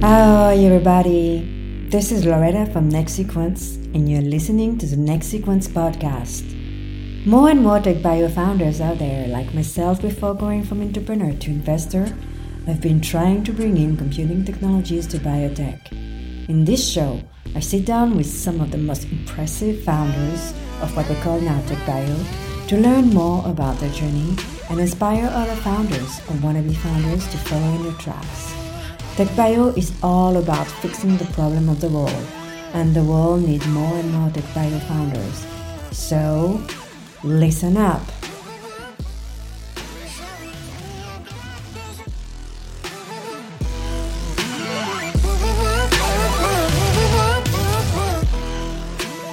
Hi, everybody. This is Loretta from Next Sequence, and you're listening to the Next Sequence podcast. More and more tech bio founders out there, like myself before going from entrepreneur to investor, have been trying to bring in computing technologies to biotech. In this show, I sit down with some of the most impressive founders of what we call now tech bio to learn more about their journey and inspire other founders or wannabe founders to follow in their tracks. TechBio is all about fixing the problem of the world, and the world needs more and more TechBio founders. So, listen up.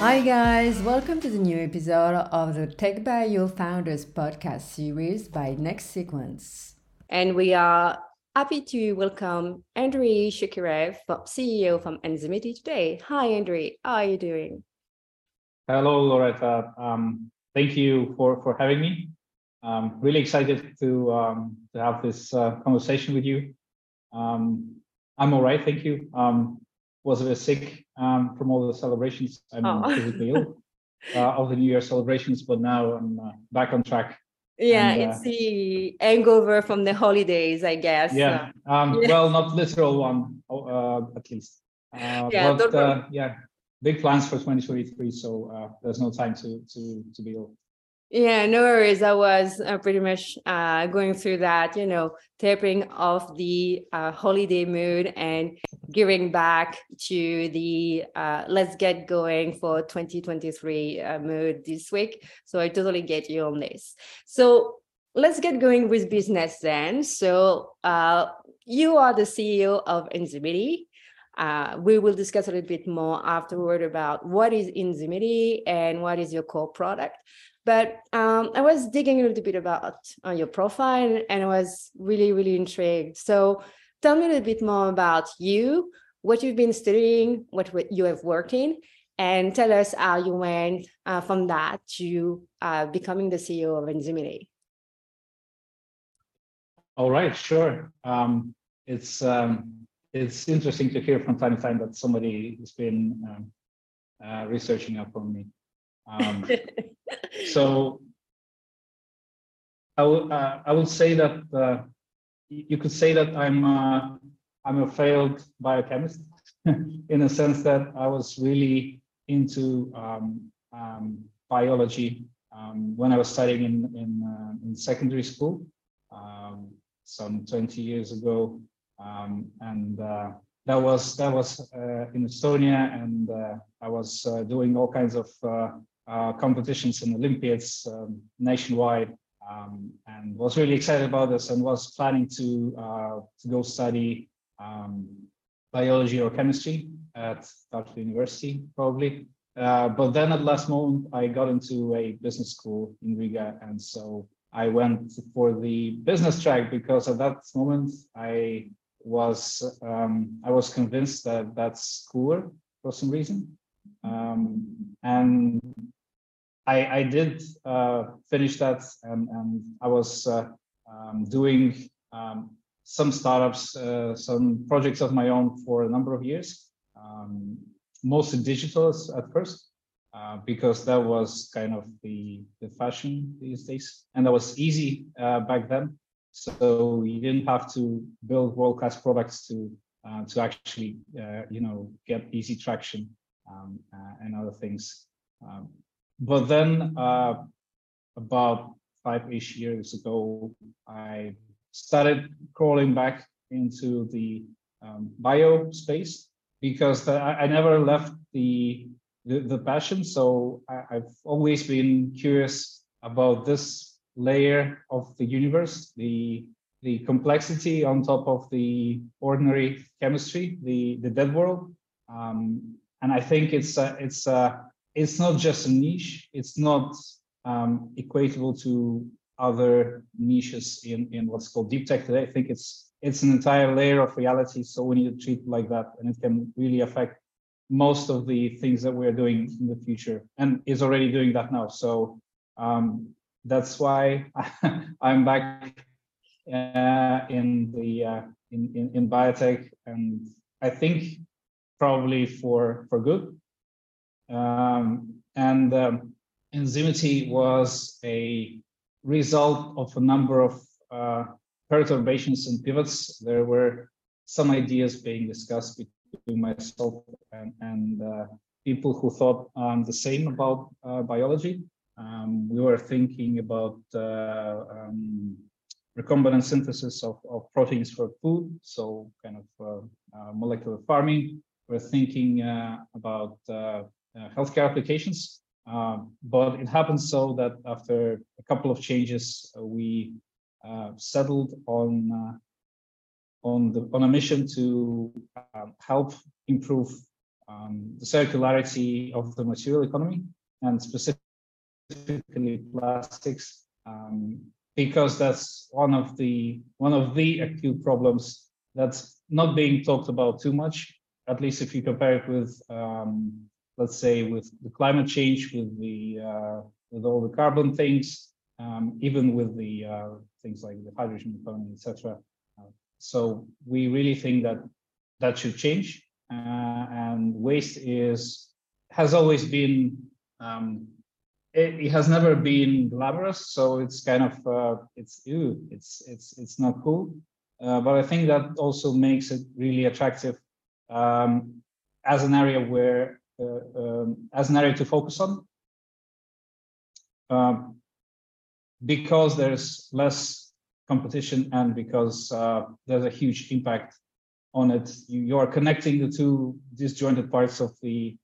Hi guys, welcome to the new episode of the TechBio Founders podcast series by Next Sequence. And we are Happy to welcome Andrii Shekhirev, CEO from Enzymity today. Hi, Andrii. How are you doing? Hello, Loretta. Um, thank you for, for having me. Um, really excited to, um, to have this uh, conversation with you. Um, I'm all right, thank you. Um, was a bit sick um, from all the celebrations. I'm oh. physically ill uh, of the New Year celebrations, but now I'm uh, back on track yeah and, it's uh, the hangover from the holidays i guess. Yeah, um, yeah. well not literal one uh, at least. Uh, yeah, but uh, yeah big plans for 2023 so uh, there's no time to to to be ill yeah, no worries. I was uh, pretty much uh, going through that, you know, tapering off the uh, holiday mood and giving back to the uh, let's get going for 2023 uh, mood this week. So I totally get you on this. So let's get going with business then. So uh, you are the CEO of Enzymity. Uh, we will discuss a little bit more afterward about what is Enzymity and what is your core product. But um, I was digging a little bit about uh, your profile and I was really, really intrigued. So tell me a little bit more about you, what you've been studying, what you have worked in, and tell us how you went uh, from that to uh, becoming the CEO of Enzymity. All right, sure. Um, it's um, it's interesting to hear from time to time that somebody has been um, uh, researching up on me. Um, so I will uh, I will say that uh, you could say that I'm uh, I'm a failed biochemist in a sense that I was really into um, um, biology um, when I was studying in in, uh, in secondary school um, some 20 years ago, um, and uh, that was that was uh, in Estonia, and I was doing all kinds of competitions and Olympiads um, nationwide, um, and was really excited about this and was planning to uh, to go study um, biology or chemistry at Tartu University, probably. Uh, but then at the last moment, I got into a business school in Riga, and so I went for the business track because at that moment I was um, I was convinced that that's cooler for some reason. Um, and I, I did uh, finish that and, and I was uh, um, doing um, some startups, uh, some projects of my own for a number of years, um, mostly digital at first, uh, because that was kind of the, the fashion these days. And that was easy uh, back then. So you didn't have to build world-class products to uh, to actually, you know, get easy traction um, and other things. Um, but then uh, about five-ish years ago, I started crawling back into the um, bio space because the, I, I, never left the, the, the passion. So I, have always been curious about this layer of the universe, the the complexity on top of the ordinary chemistry, the the dead world. Um, and I think it's a, it's a it's not just a niche. It's not um, equatable to other niches in, in what's called deep tech today. I think it's it's an entire layer of reality. So we need to treat it like that, and it can really affect most of the things that we're doing in the future, and is already doing that now. So um, that's why I'm back uh, in the uh, in, in, in biotech, and I think probably for for good. Um, and um, enzymity was a result of a number of uh, perturbations and pivots. There were some ideas being discussed between myself and, and uh, people who thought um, the same about uh, biology. Um, we were thinking about uh, um, recombinant synthesis of, of, proteins for food, so kind of uh, uh, molecular farming. We're thinking about healthcare applications. Um, but it happened so that after a couple of changes, we settled on on the on a mission to um, help improve um, the circularity of the material economy and specifically plastics um, because that's one of the one of the acute problems that's not being talked about too much at least if you compare it with let's say with the climate change with the uh, with all the carbon things um, even with the uh, things like the hydrogen economy etc so we really think that that should change uh, and waste is has always been um, it, it, has never been glamorous so it's kind of uh, it's ew, it's it's it's not cool. Uh, but i think that also makes it really attractive um, as an area where um, as an area to focus on um, because there's less competition and because uh, there's a huge impact on it. You, you are connecting the two disjointed parts of the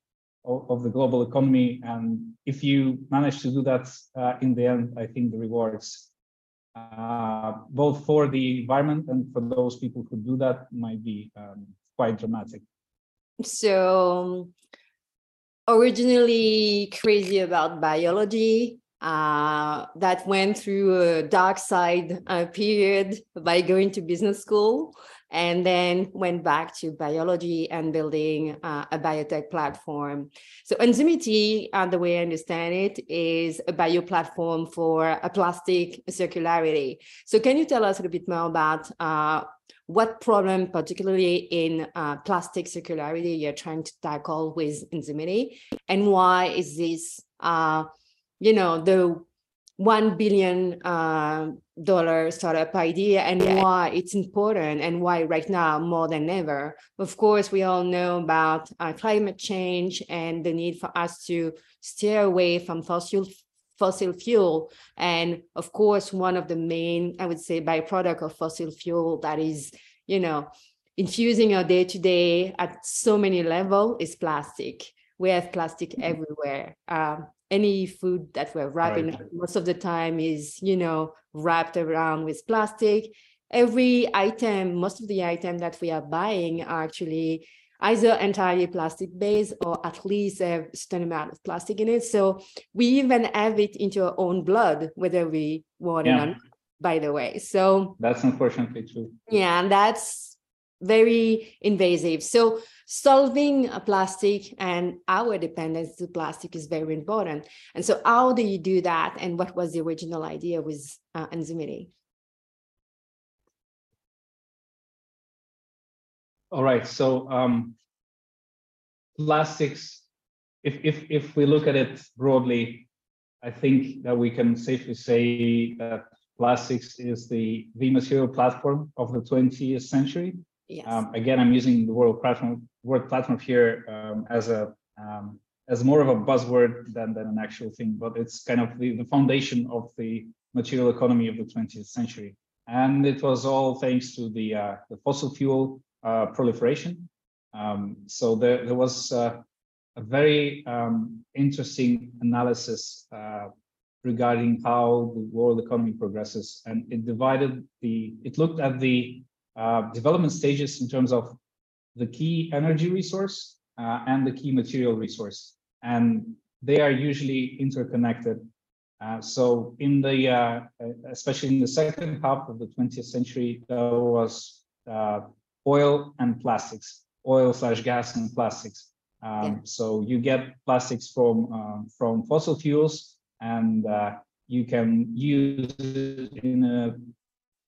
of the global economy, and if you manage to do that uh, in the end, I think the rewards, uh, both for the environment and for those people who do that, might be um, quite dramatic. So, originally crazy about biology, uh, that went through a dark side uh, period by going to business school and then went back to biology and building uh, a biotech platform. So Enzymity, uh, the way I understand it, is a bio platform for a plastic circularity. So can you tell us a little bit more about uh, what problem, particularly in uh, plastic circularity, you're trying to tackle with Enzymity, and why is this, uh, you know, the one billion uh, dollar startup idea and yeah. why it's important and why right now more than ever. Of course, we all know about uh, climate change and the need for us to steer away from fossil fossil fuel. And of course, one of the main, I would say, byproduct of fossil fuel that is, you know, infusing our day to day at so many level is plastic. We have plastic mm-hmm. everywhere. Um, any food that we're wrapping right. most of the time is you know wrapped around with plastic every item most of the item that we are buying are actually either entirely plastic based or at least a certain amount of plastic in it so we even have it into our own blood whether we want yeah. it or not by the way so that's unfortunately true yeah and that's very invasive so solving a plastic and our dependence to plastic is very important. And so how do you do that? And what was the original idea with uh, Enzymity? All right, so um, plastics, if, if, if we look at it broadly, I think that we can safely say that plastics is the, the material platform of the 20th century. Yes. Um, again, I'm using the word platform, word platform here um, as a um, as more of a buzzword than, than an actual thing, but it's kind of the, the foundation of the material economy of the 20th century. And it was all thanks to the, uh, the fossil fuel uh, proliferation. Um, so there, there was uh, a very um, interesting analysis uh, regarding how the world economy progresses. And it divided the, it looked at the uh, development stages in terms of the key energy resource uh, and the key material resource. And they are usually interconnected. Uh, so in the, especially in the second half of the 20th century, there was uh, oil and plastics, oil slash gas and plastics. Um, yeah. So you get plastics from, um, from fossil fuels and you can use it in a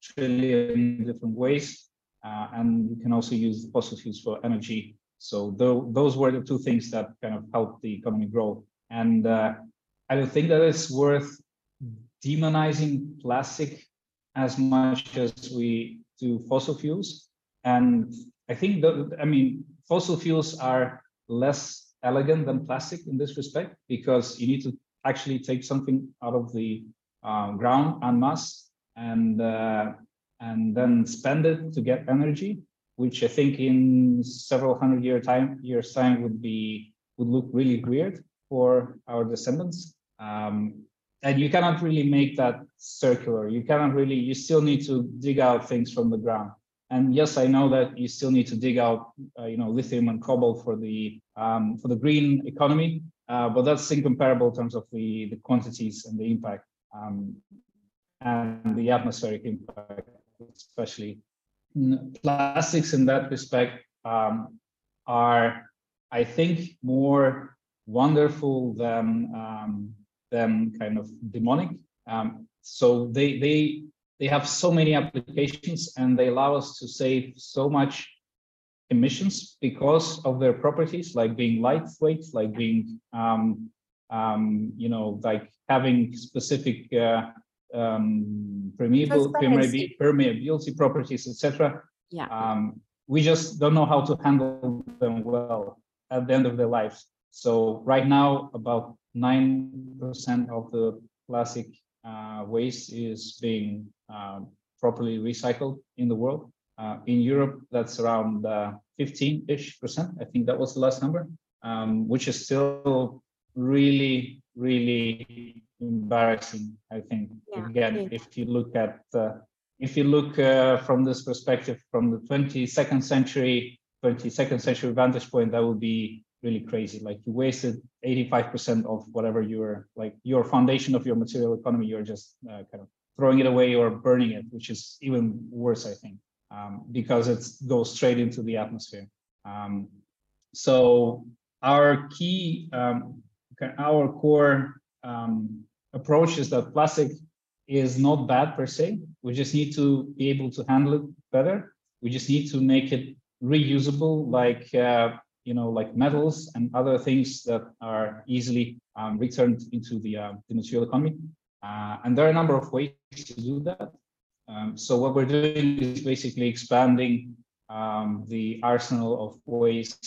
trillion different ways. uh, and you can also use fossil fuels for energy. So tho- those were the two things that kind of helped the economy grow. And uh, I don't think that it's worth demonizing plastic as much as we do fossil fuels. And I think that, I mean, fossil fuels are less elegant than plastic in this respect because you need to actually take something out of the uh, ground en masse and uh, and then spend it to get energy, which I think in several hundred year time years time would be would look really weird for our descendants. Um, and you cannot really make that circular. You cannot really. You still need to dig out things from the ground. And yes, I know that you still need to dig out, uh, you know, lithium and cobalt for the um, for the green economy, uh, but that's incomparable in terms of the the quantities and the impact um, and the atmospheric impact, especially plastics in that respect um, are, I think, more wonderful than um, than kind of demonic. Um, so they they they have so many applications and they allow us to save so much emissions because of their properties, like being lightweight, like being, um, um, you know, like having specific uh, um, permeable, Transparency. permeabi- permeability properties, etc. Yeah. Um, we just don't know how to handle them well at the end of their lives. So right now, about nine percent of the plastic waste is being um, properly recycled in the world. Uh, in Europe, that's around uh, 15-ish percent. I think that was the last number, um, which is still really, really embarrassing. I think Yeah, again, it if you look at uh, if you look uh, from this perspective, from the 22nd century, 22nd century vantage point, that would be really crazy. Like you wasted 85% of whatever your like your foundation of your material economy. You're just uh, kind of throwing it away or burning it, which is even worse, I think, um, because it goes straight into the atmosphere. Um, so our key, um, our core um, approach is that plastic is not bad per se. We just need to be able to handle it better. We just need to make it reusable, like uh, you know, like metals and other things that are easily um, returned into the, uh, the material economy. Uh, and there are a number of ways to do that. Um, so what we're doing is basically expanding um, the arsenal of ways,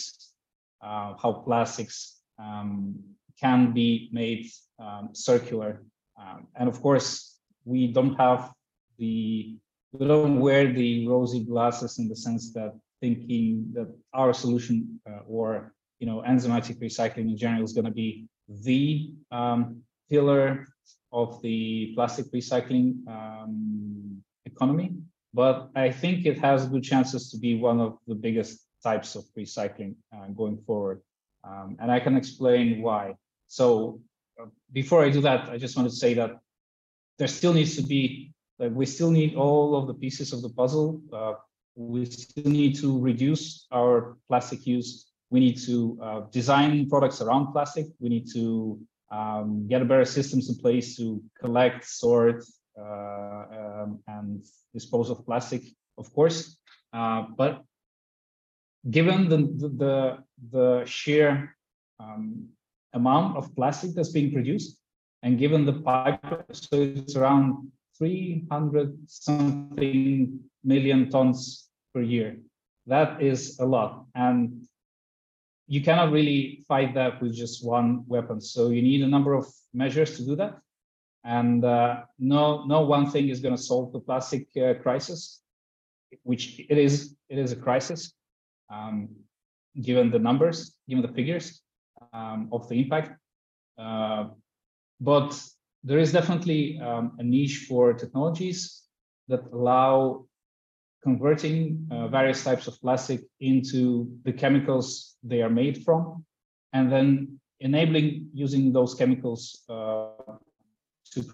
uh, how plastics um, can be made um, circular. Um, and of course, we don't have the, we don't wear the rosy glasses in the sense that thinking that our solution uh, or, you know, enzymatic recycling in general is going to be the um, pillar of the plastic recycling um, economy, but I think it has good chances to be one of the biggest types of recycling uh, going forward. Um, and I can explain why. So uh, before I do that, I just want to say that there still needs to be, like, we still need all of the pieces of the puzzle. We still need to reduce our plastic use. We need to uh, design products around plastic. We need to um, get better systems in place to collect, sort, uh, um, and dispose of plastic, of course. Uh, but given the the the, the sheer um, amount of plastic that's being produced, and given the pipe, so it's around 300 something million tons per year. That is a lot, and you cannot really fight that with just one weapon. So you need a number of measures to do that. And uh, no, no one thing is going to solve the plastic uh, crisis, which it is. It is a crisis, um, given the numbers, given the figures um, of the impact. Uh, but there is definitely um, a niche for technologies that allow converting uh, various types of plastic into the chemicals they are made from, and then enabling using those chemicals uh, to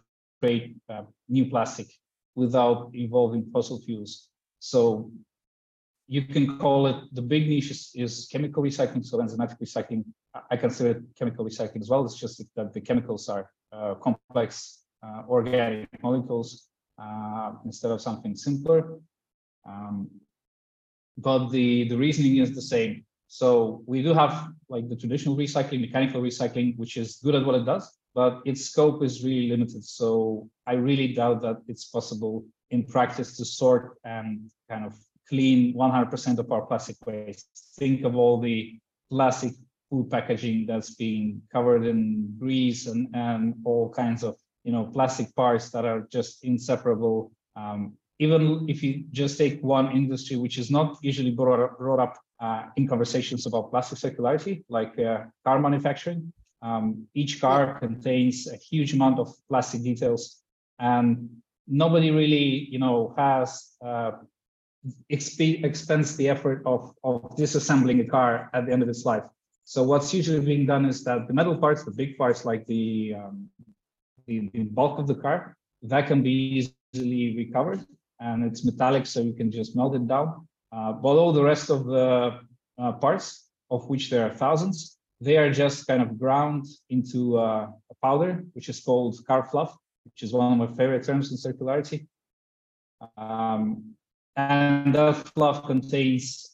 create uh, new plastic without involving fossil fuels. So you can call it the big niche is, is chemical recycling, so enzymatic recycling. I- consider it chemical recycling as well. It's just that the chemicals are uh, complex uh, organic molecules uh, instead of something simpler. Um, but the, the reasoning is the same. So we do have like the traditional recycling, mechanical recycling, which is good at what it does, but its scope is really limited. So I really doubt that it's possible in practice to sort and kind of clean 100% of our plastic waste. Think of all the plastic food packaging that's being covered in grease and, and all kinds of you know plastic parts that are just inseparable. Um, even if you just take one industry, which is not usually brought up, brought up uh, in conversations about plastic circularity, like uh, car manufacturing, um, each car contains a huge amount of plastic details, and nobody really, you know, has uh, exp expends the effort of, of disassembling a car at the end of its life. So what's usually being done is that the metal parts, the big parts like the, um, the, the, bulk of the car, that can be easily recovered and it's metallic, so you can just melt it down. Uh, but all the rest of the uh, parts, of which there are thousands, they are just kind of ground into uh, a powder, which is called car fluff, which is one of my favorite terms in circularity. Um, and that fluff contains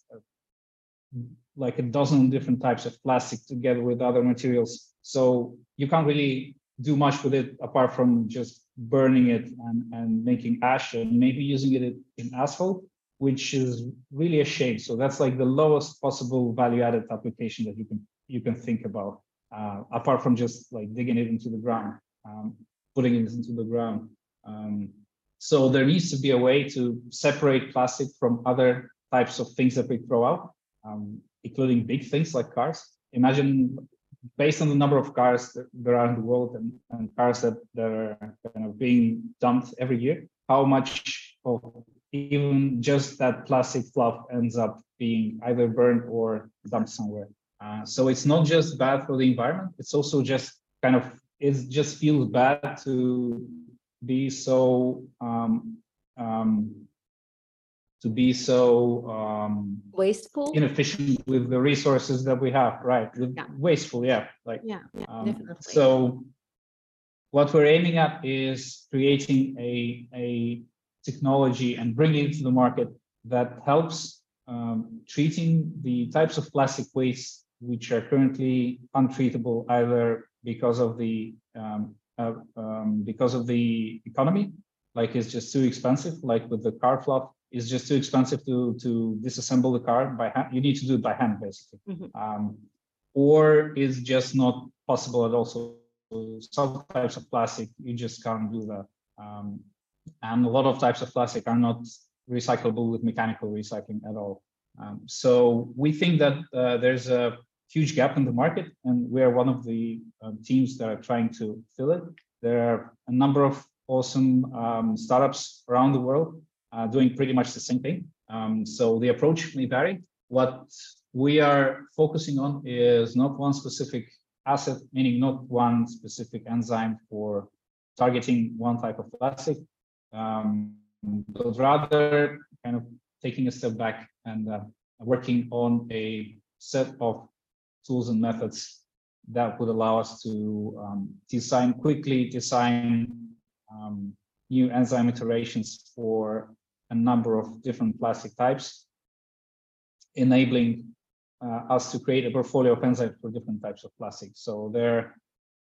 like a dozen different types of plastic together with other materials. So you can't really do much with it apart from just burning it and, and making ash and maybe using it in asphalt, which is really a shame. So that's like the lowest possible value added application that you can you can think about, uh, apart from just like digging it into the ground, um, putting it into the ground. Um, so there needs to be a way to separate plastic from other types of things that we throw out. Um, including big things like cars. Imagine based on the number of cars there are in the world and, and cars that, that are kind of being dumped every year, how much of even just that plastic fluff ends up being either burned or dumped somewhere. Uh, so it's not just bad for the environment, it's also just kind of, it just feels bad to be so um, um, to be so um, wasteful inefficient with the resources that we have right yeah. wasteful yeah like yeah, yeah um, definitely. so what we're aiming at is creating a a technology and bringing it to the market that helps um, treating the types of plastic waste which are currently untreatable either because of the um, uh, um, because of the economy like it's just too expensive like with the car fluff is just too expensive to to disassemble the car by hand. You need to do it by hand, basically, mm-hmm. um, or it's just not possible at all. So some types of plastic you just can't do that, um, and a lot of types of plastic are not recyclable with mechanical recycling at all. Um, so we think that uh, there's a huge gap in the market, and we are one of the um, teams that are trying to fill it. There are a number of awesome um, startups around the world uh, doing pretty much the same thing. Um, so the approach may vary. What we are focusing on is not one specific asset, meaning not one specific enzyme for targeting one type of plastic, um, but rather kind of taking a step back and uh, working on a set of tools and methods that would allow us to um, design quickly, design um, new enzyme iterations for a number of different plastic types, enabling uh, us to create a portfolio of enzymes for different types of plastic. So there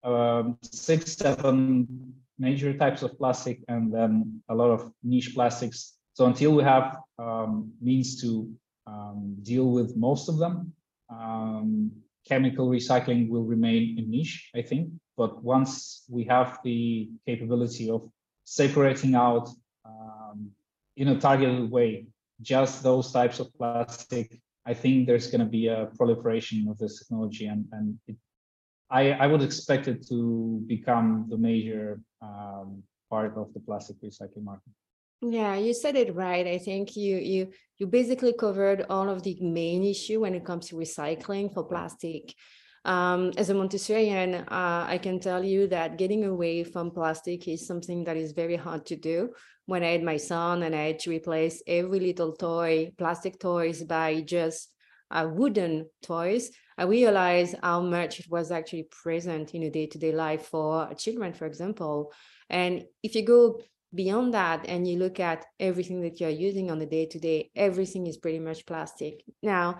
are um, six, seven major types of plastic and then a lot of niche plastics. So until we have um, means to um, deal with most of them, um, chemical recycling will remain a niche, I think. But once we have the capability of separating out um, in a targeted way, just those types of plastic, I think there's going to be a proliferation of this technology, and and it, I I would expect it to become the major um, part of the plastic recycling market. Yeah, you said it right. I think you you you basically covered all of the main issue when it comes to recycling for plastic. Um, as a Montessorian, uh, I can tell you that getting away from plastic is something that is very hard to do when I had my son and I had to replace every little toy, plastic toys by just uh, wooden toys, I realized how much it was actually present in a day-to-day life for children, for example. And if you go beyond that and you look at everything that you're using on the day to day, everything is pretty much plastic. Now,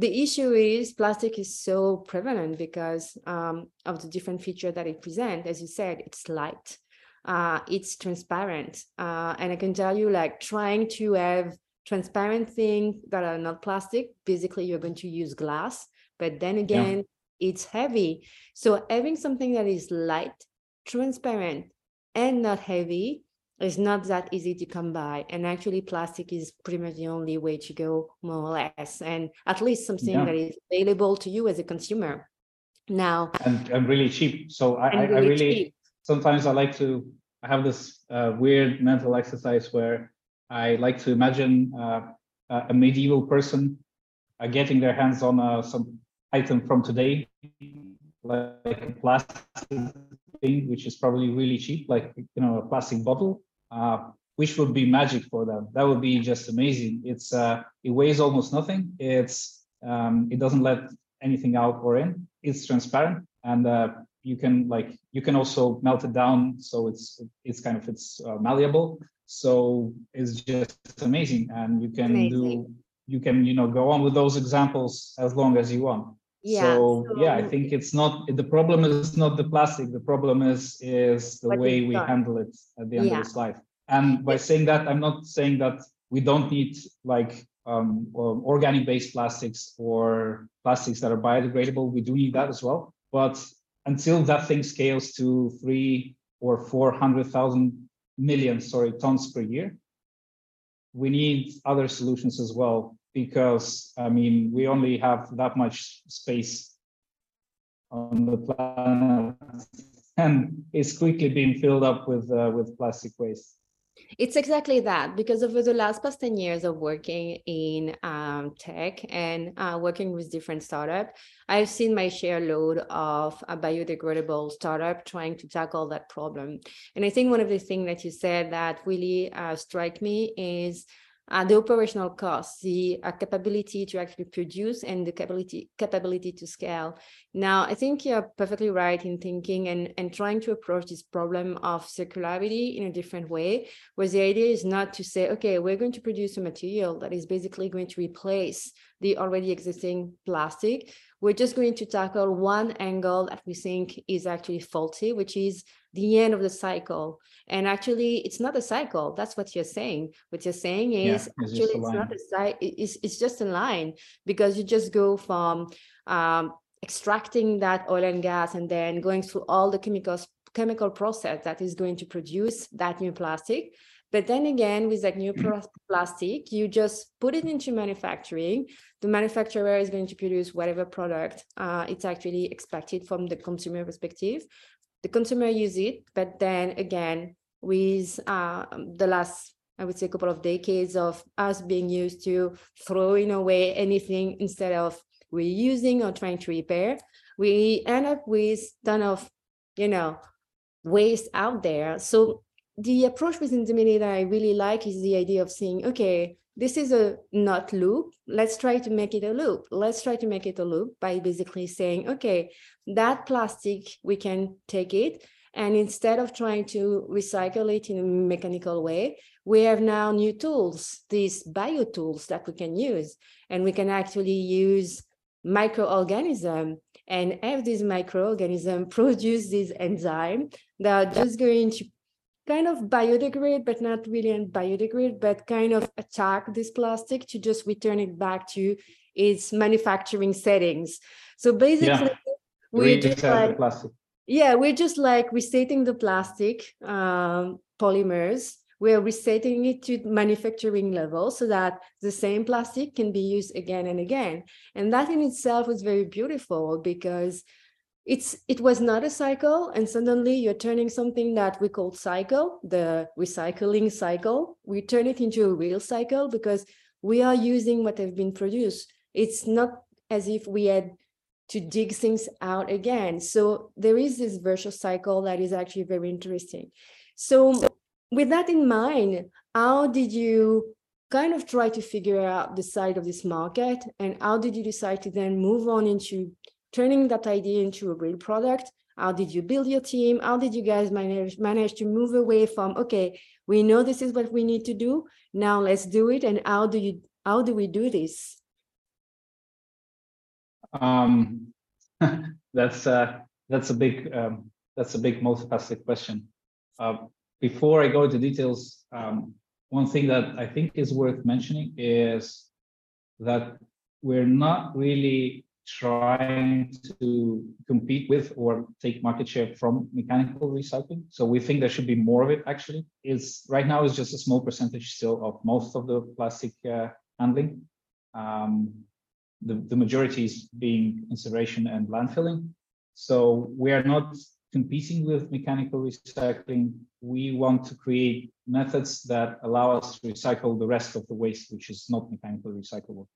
the issue is plastic is so prevalent because um, of the different feature that it presents. As you said, it's light, uh, it's transparent. Uh, and I can tell you like trying to have transparent things that are not plastic, basically you're going to use glass, but then again, yeah. it's heavy. So having something that is light, transparent, and not heavy is not that easy to come by. And actually plastic is pretty much the only way to go more or less, and at least something yeah. that is available to you as a consumer. Now and, and really cheap. So I, I, really, I really sometimes I like to have this uh, weird mental exercise where I like to imagine uh, a medieval person uh, getting their hands on uh, some item from today, like a plastic thing, which is probably really cheap, like you know a plastic bottle, uh, which would be magic for them. That would be just amazing. It's uh, it weighs almost nothing. It's um, it doesn't let anything out or in. It's transparent, and uh, you can like you can also melt it down, so it's it's kind of it's uh, malleable. So it's just amazing, and you can amazing. do you can you know go on with those examples as long as you want. Yeah. So, so yeah, I think it's not the problem is not the plastic. The problem is is the way we handle it at the end yeah. of its life. And by saying that, I'm not saying that we don't need like um, organic based plastics or plastics that are biodegradable. We do need that as well. But until that thing scales to three or four hundred thousand million, sorry, tons per year, we need other solutions as well because I mean we only have that much space on the planet, and it's quickly being filled up with uh, with plastic waste. It's exactly that because over the last past 10 years of working in um, tech and uh, working with different startups, I've seen my share load of a biodegradable startup trying to tackle that problem. And I think one of the things that you said that really uh, strike me is uh, the operational costs, the uh, capability to actually produce and the capability capability to scale. Now, I think you're perfectly right in thinking and, and trying to approach this problem of circularity in a different way, where the idea is not to say, okay, we're going to produce a material that is basically going to replace the already existing plastic. We're just going to tackle one angle that we think is actually faulty, which is the end of the cycle. And actually, it's not a cycle. That's what you're saying. What you're saying is yeah, it's actually it's not a cycle. It's, it's just a line because you just go from um, extracting that oil and gas and then going through all the chemicals chemical process that is going to produce that new plastic but then again, with that new plastic, you just put it into manufacturing. The manufacturer is going to produce whatever product uh, it's actually expected from the consumer perspective. The consumer use it, but then again, with uh, the last, I would say, a couple of decades of us being used to throwing away anything instead of reusing or trying to repair, we end up with ton of, you know, waste out there. So the approach with Enzymity that I really like is the idea of saying, okay, this is a not loop. Let's try to make it a loop. Let's try to make it a loop by basically saying, okay, that plastic, we can take it. And instead of trying to recycle it in a mechanical way, we have now new tools, these bio tools that we can use. And we can actually use microorganism and have this microorganism produce this enzyme that are just going to kind of biodegrade, but not really biodegrade, but kind of attack this plastic to just return it back to its manufacturing settings. So basically, yeah. we're just like, plastic. yeah, we're just like restating the plastic um, polymers. We're resetting it to manufacturing level so that the same plastic can be used again and again. And that in itself was very beautiful because it's it was not a cycle and suddenly you're turning something that we call cycle the recycling cycle. We turn it into a real cycle because we are using what have been produced. It's not as if we had to dig things out again. So there is this virtual cycle that is actually very interesting. So with that in mind how did you kind of try to figure out the side of this market and how did you decide to then move on into turning that idea into a real product How did you build your team? How did you guys manage manage to move away from okay, we know this is what we need to do. Now let's do it. And how do you how do we do this? Um, that's uh, that's a big um, that's a big multifaceted question. Uh, before I go into details, um, one thing that I think is worth mentioning is that we're not really trying to compete with or take market share from mechanical recycling. So we think there should be more of it actually. Is right now is just a small percentage still of most of the plastic uh, handling. Um, the, the majority is being incineration and landfilling. So we are not competing with mechanical recycling. We want to create methods that allow us to recycle the rest of the waste, which is not mechanically recyclable.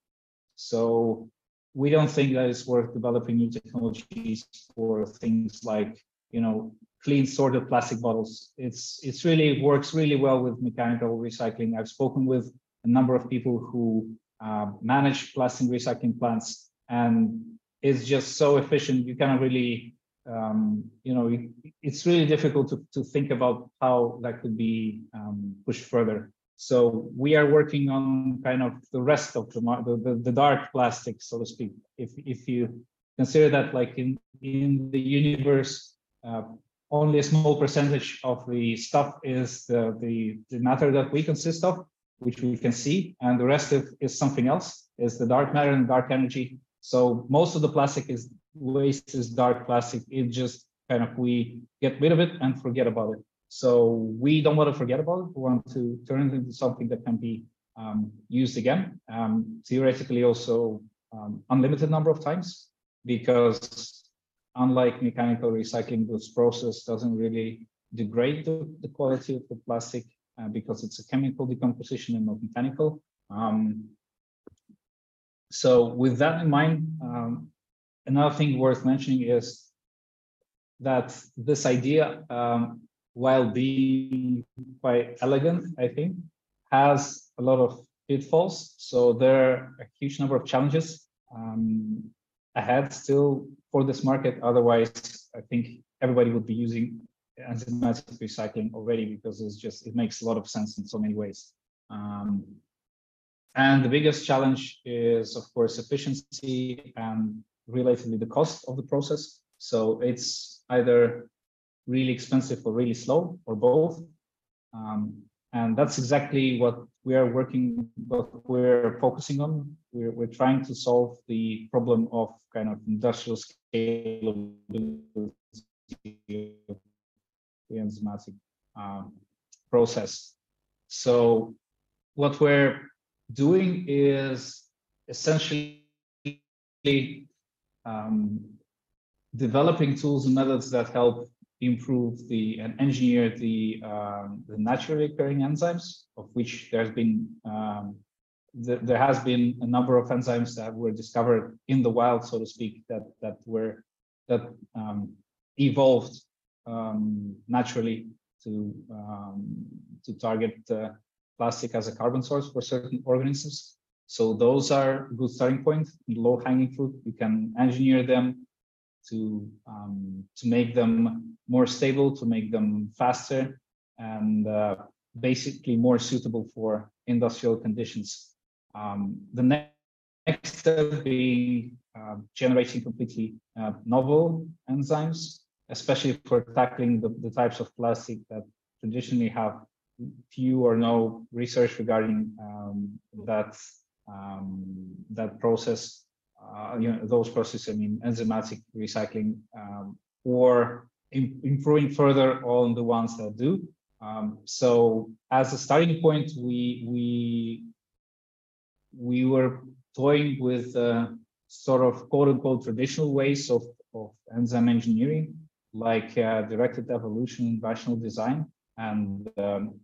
So we don't think that it's worth developing new technologies for things like, you know, clean sorted plastic bottles. It's it's really works really well with mechanical recycling. I've spoken with a number of people who uh, manage plastic recycling plants and it's just so efficient. You cannot really, um, you know, it's really difficult to, to think about how that could be um, pushed further. So we are working on kind of the rest of the, the, the dark plastic, so to speak. If, if you consider that like in, in the universe, uh, only a small percentage of the stuff is the, the, the matter that we consist of, which we can see, and the rest of is something else, is the dark matter and dark energy. So most of the plastic is waste is dark plastic. It just kind of we get rid of it and forget about it. So we don't want to forget about it. We want to turn it into something that can be um, used again, um, theoretically also um, unlimited number of times, because unlike mechanical recycling, this process doesn't really degrade the, the quality of the plastic uh, because it's a chemical decomposition and not mechanical. Um, so with that in mind, um, another thing worth mentioning is that this idea um, while being quite elegant, I think, has a lot of pitfalls. So there are a huge number of challenges um, ahead still for this market. Otherwise, I think everybody would be using enzymatic recycling already because it's just it makes a lot of sense in so many ways. Um, and the biggest challenge is, of course, efficiency and relatively the cost of the process. So it's either really expensive or really slow or both. Um, and that's exactly what we are working, what we're focusing on. We're, we're trying to solve the problem of kind of industrial scale the enzymatic um, process. So what we're doing is essentially um, developing tools and methods that help improve the and engineer the um, the naturally occurring enzymes, of which there's been um, th there has been a number of enzymes that were discovered in the wild, so to speak, that that were that um, evolved um, naturally to um, to target uh, plastic as a carbon source for certain organisms. So those are good starting points, low hanging fruit. You can engineer them to um, to make them more stable, to make them faster, and uh, basically more suitable for industrial conditions. Um, the next, next step being uh, generating completely uh, novel enzymes, especially for tackling the, the types of plastic that traditionally have few or no research regarding um, that um, that process uh, you know, those processes, I mean, enzymatic recycling, um, or in, improving further on the ones that do. Um, so as a starting point, we we we were toying with uh, sort of quote unquote traditional ways of, of enzyme engineering, like uh, directed evolution, rational design, and um,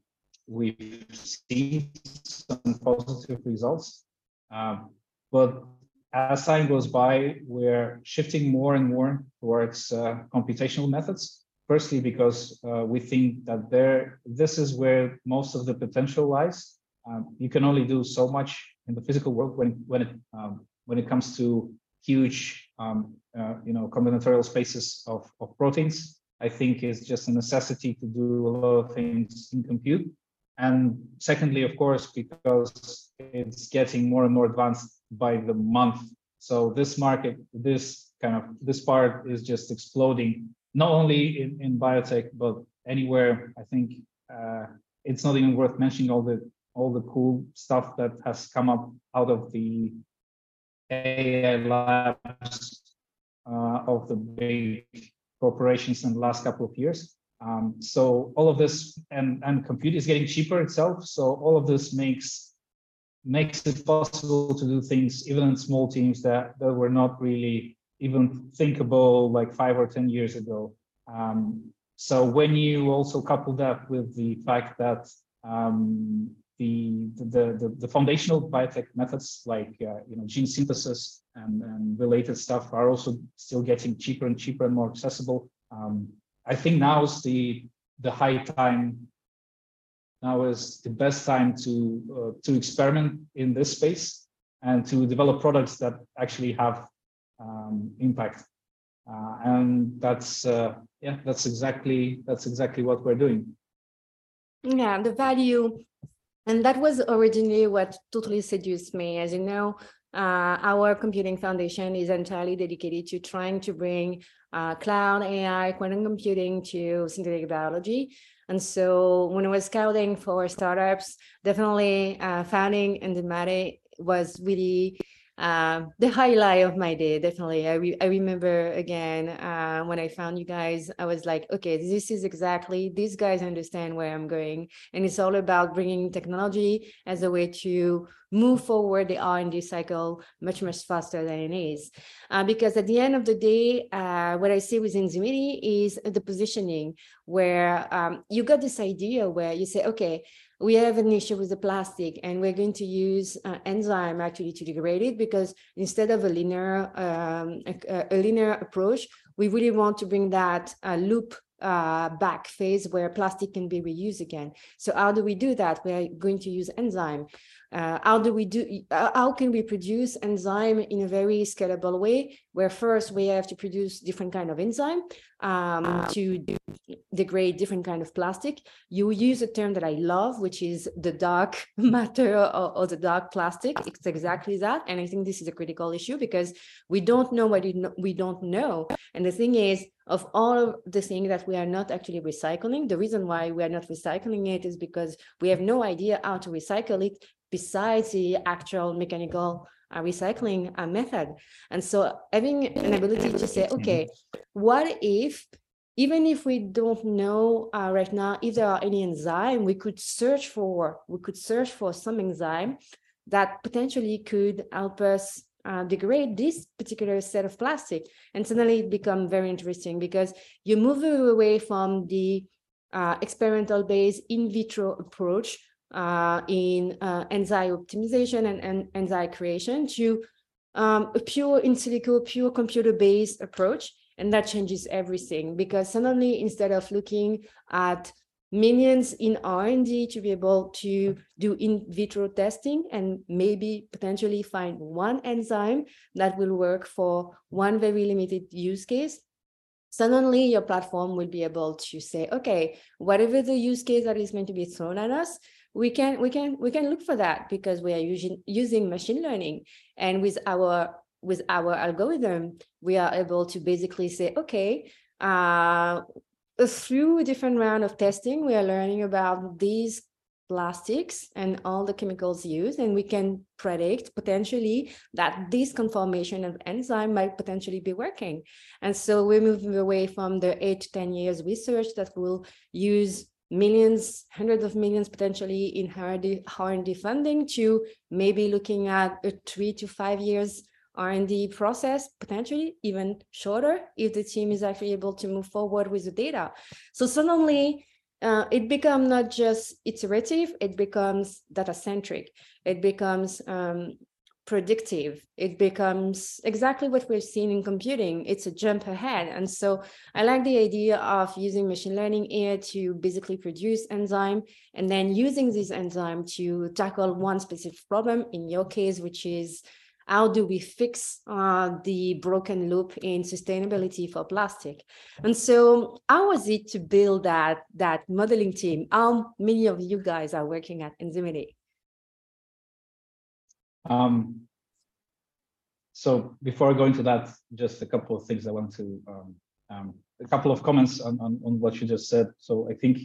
we've seen some positive results. Um, but as time goes by, we're shifting more and more towards uh, computational methods. Firstly, because uh, we think that there, this is where most of the potential lies. Um, you can only do so much in the physical world when when it um, when it comes to huge um, uh, you know, combinatorial spaces of, of proteins, I think is just a necessity to do a lot of things in compute. And secondly, of course, because it's getting more and more advanced by the month. So this market, this kind of, this part is just exploding, not only in, in biotech, but anywhere. I think uh, it's not even worth mentioning all the all the cool stuff that has come up out of the AI labs uh, of the big corporations in the last couple of years. Um, so all of this and and compute is getting cheaper itself. So all of this makes makes it possible to do things even in small teams that that were not really even thinkable like five or ten years ago. Um, so when you also couple that with the fact that um, the, the, the, the, foundational biotech methods like uh, you know gene synthesis and, and related stuff are also still getting cheaper and cheaper and more accessible. Um, I think now is the the high time. Now is the best time to uh, to experiment in this space and to develop products that actually have um, impact. Uh, and that's uh, yeah, that's exactly that's exactly what we're doing. Yeah, the value and that was originally what totally seduced me. As you know, uh, our computing foundation is entirely dedicated to trying to bring uh, cloud AI, quantum computing to synthetic biology. And so when I was scouting for startups, definitely uh, founding Enzymity was really uh, the highlight of my day, definitely. I, re I remember again uh, when I found you guys, I was like, okay, this is exactly, these guys understand where I'm going. And it's all about bringing technology as a way to move forward the R&D cycle much, much faster than it is. Uh, because at the end of the day, uh, what I see within Enzymity is the positioning where um, you got this idea where you say, okay, we have an issue with the plastic and we're going to use uh, enzyme actually to degrade it because instead of a linear um, a, a, linear approach, we really want to bring that uh, loop uh, back phase where plastic can be reused again. So how do we do that? We're going to use enzyme. Uh, how do we do, uh, how can we produce enzyme in a very scalable way, where first we have to produce different kind of enzyme um, to degrade different kind of plastic. You use a term that I love, which is the dark matter or, or the dark plastic. It's exactly that. And I think this is a critical issue because we don't know what we don't know. And the thing is, of all of the things that we are not actually recycling, the reason why we are not recycling it is because we have no idea how to recycle it besides the actual mechanical uh, recycling uh, method. And so having an ability to say, okay, what if, even if we don't know uh, right now if there are any enzyme, we could search for, we could search for some enzyme that potentially could help us uh, degrade this particular set of plastic. And suddenly it become very interesting because you move away from the uh, experimental based in vitro approach uh, in uh, enzyme optimization and, and enzyme creation to um, a pure in silico, pure computer-based approach. And that changes everything because suddenly instead of looking at millions in R&D to be able to do in vitro testing and maybe potentially find one enzyme that will work for one very limited use case, suddenly your platform will be able to say, okay, whatever the use case that is going to be thrown at us, we can we can we can look for that because we are using using machine learning. And with our with our algorithm we are able to basically say okay uh through a different round of testing we are learning about these plastics and all the chemicals used. And we can predict potentially that this conformation of enzyme might potentially be working. And so we're moving away from the eight to ten years research that will use millions, hundreds of millions potentially in R&D, funding to maybe looking at a three to five years R&D process, potentially even shorter if the team is actually able to move forward with the data. So suddenly uh, it becomes not just iterative, it becomes data centric. It becomes um, predictive. It becomes exactly what we've seen in computing. It's a jump ahead. And so I like the idea of using machine learning here to basically produce enzyme and then using this enzyme to tackle one specific problem in your case, which is how do we fix uh, the broken loop in sustainability for plastic? And so how was it to build that, that modeling team? How many of you guys are working at Enzymity? Um, so before I go into that, just a couple of things I want to, um, um, a couple of comments on, on, on what you just said. So I think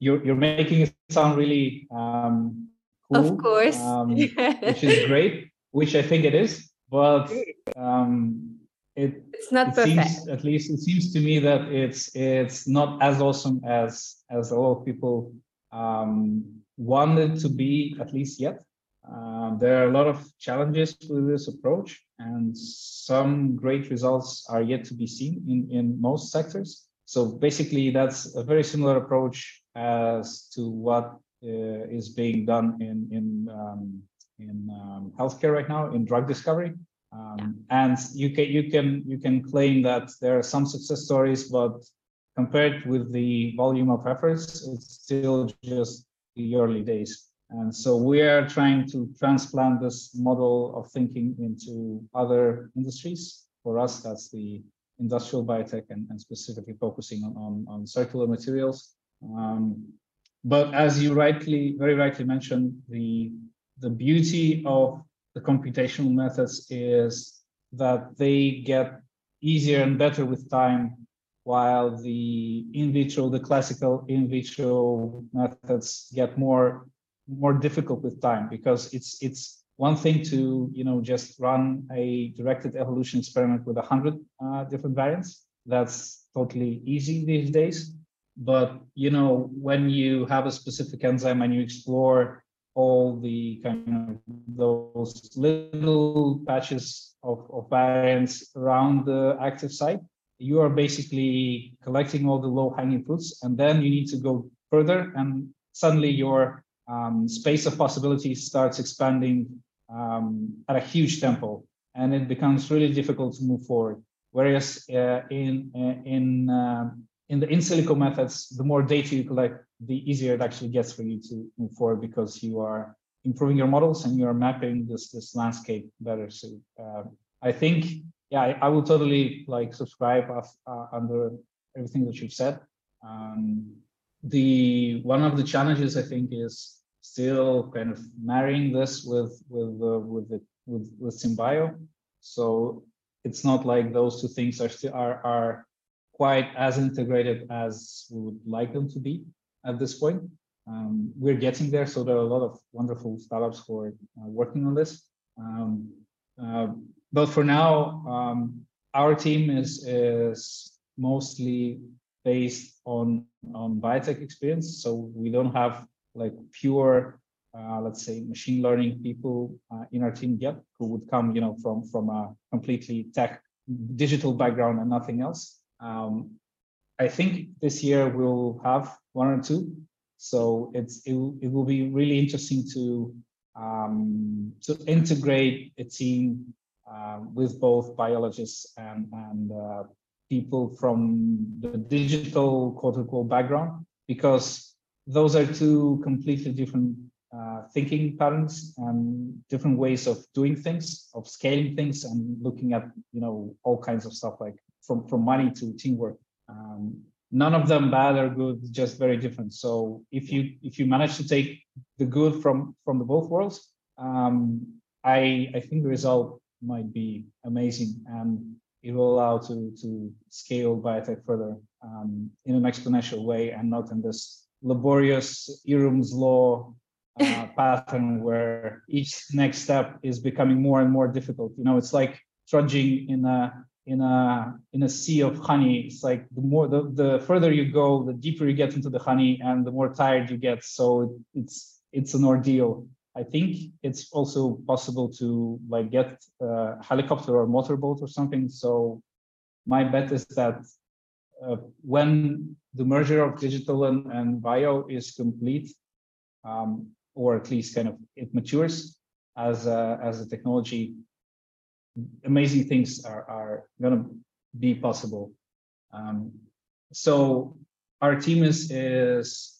you're, you're making it sound really um, cool. Of course. Um, which is great, which I think it is, but um, it, it's not it perfect. seems, at least it seems to me that it's it's not as awesome as as a lot of people um, wanted to be, at least yet. Um, there are a lot of challenges with this approach, and some great results are yet to be seen in, in most sectors. So basically, that's a very similar approach as to what uh, is being done in in um, in um, healthcare right now in drug discovery. Um, and you can you can you can claim that there are some success stories, but compared with the volume of efforts, it's still just the early days. And so we are trying to transplant this model of thinking into other industries. For us, that's the industrial biotech and, and specifically focusing on, on, on circular materials. Um, but as you rightly, very rightly mentioned, the, the beauty of the computational methods is that they get easier and better with time while the in vitro, the classical in vitro methods get more more difficult with time because it's it's one thing to you know just run a directed evolution experiment with a hundred uh, different variants. That's totally easy these days. But you know when you have a specific enzyme and you explore all the kind of those little patches of, of variants around the active site, you are basically collecting all the low hanging fruits, and then you need to go further, and suddenly your um, space of possibilities starts expanding um, at a huge tempo, and it becomes really difficult to move forward. Whereas uh, in in uh, in the in silico methods, the more data you collect, the easier it actually gets for you to move forward because you are improving your models and you are mapping this this landscape better. So uh, I think, yeah, I, I will totally like subscribe of, uh, under everything that you've said. Um, the one of the challenges I think is still kind of marrying this with with uh, with the with with SynBio. So it's not like those two things are still are are quite as integrated as we would like them to be at this point. Um, we're getting there, so there are a lot of wonderful startups who are uh, working on this. Um, uh, but for now, um, our team is is mostly based on on biotech experience, so we don't have like pure, uh, let's say, machine learning people uh, in our team yet, who would come, you know, from from a completely tech digital background and nothing else. Um, I think this year we'll have one or two. So it's it, it will be really interesting to um, to integrate a team uh, with both biologists and and uh, people from the digital quote unquote background because those are two completely different uh, thinking patterns and different ways of doing things, of scaling things, and looking at you know all kinds of stuff like from from money to teamwork. Um, none of them bad or good, just very different. So if you if you manage to take the good from from the both worlds, um, I I think the result might be amazing and it will allow to to scale biotech further um, in an exponential way and not in this laborious Eroom's law uh, pattern where each next step is becoming more and more difficult. You know, it's like trudging in a in a in a sea of honey. It's like the more the, the further you go, the deeper you get into the honey, and the more tired you get. So it's it's an ordeal. I think it's also possible to like get a helicopter or motorboat or something. So my bet is that uh, when the merger of digital and, and bio is complete, um, or at least kind of it matures as a, as a technology, amazing things are, are going to be possible. Um, so our team is is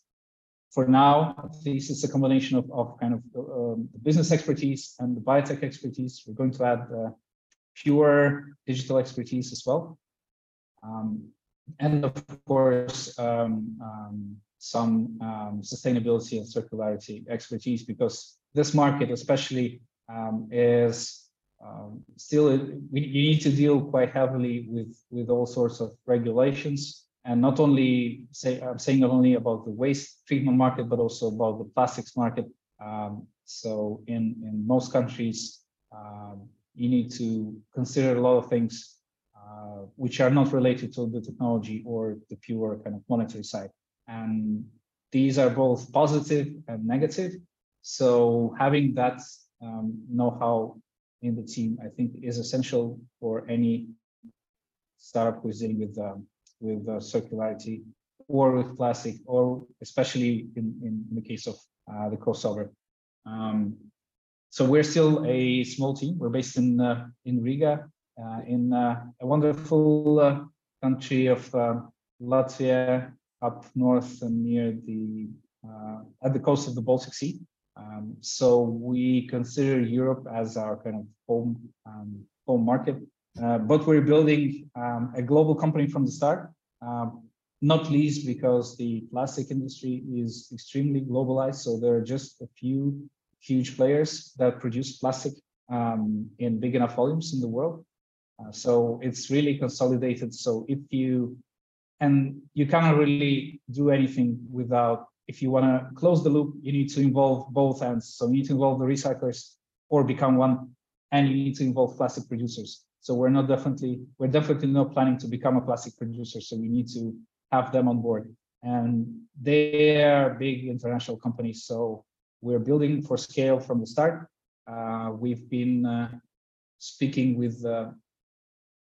for now, this is a combination of, of kind of um, business expertise and the biotech expertise. We're going to add uh, pure digital expertise as well. Um, and of course, um, um, some um, sustainability and circularity expertise because this market especially um, is still we, you need to deal quite heavily with with all sorts of regulations and not only say I'm saying not only about the waste treatment market but also about the plastics market. Um, so in in most countries, um, you need to consider a lot of things uh, which are not related to the technology or the pure kind of monetary side. And these are both positive and negative. So having that um, know-how in the team, I think, is essential for any startup who's dealing with um, with uh, circularity or with plastic, or especially in, in, in the case of uh, the crossover. Um, so we're still a small team. We're based in uh, in Riga, uh, in uh, a wonderful uh, country of Latvia, up north and near the at the coast of the Baltic Sea. Um, so we consider Europe as our kind of home um, home market, uh, but we're building um, a global company from the start. Um, not least because the plastic industry is extremely globalized. So there are just a few huge players that produce plastic um, in big enough volumes in the world. Uh, so it's really consolidated. So if you and you cannot really do anything without if you want to close the loop, you need to involve both ends. So you need to involve the recyclers or become one, and you need to involve plastic producers. So we're not definitely, we're definitely not planning to become a plastic producer. So we need to have them on board. And they are big international companies. So we're building for scale from the start. Uh, we've been uh, speaking with uh,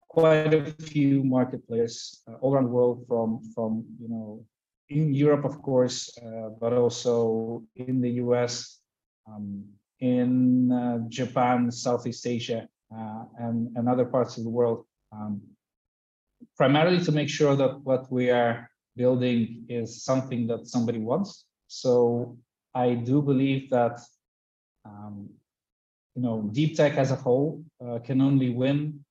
quite a few market players uh, all around the world from, from you know, in Europe, of course, uh, but also in the US, um, in uh, Japan, Southeast Asia, and, and other parts of the world, um, primarily to make sure that what we are building is something that somebody wants. So I do believe that um, you know deep tech as a whole uh, can only win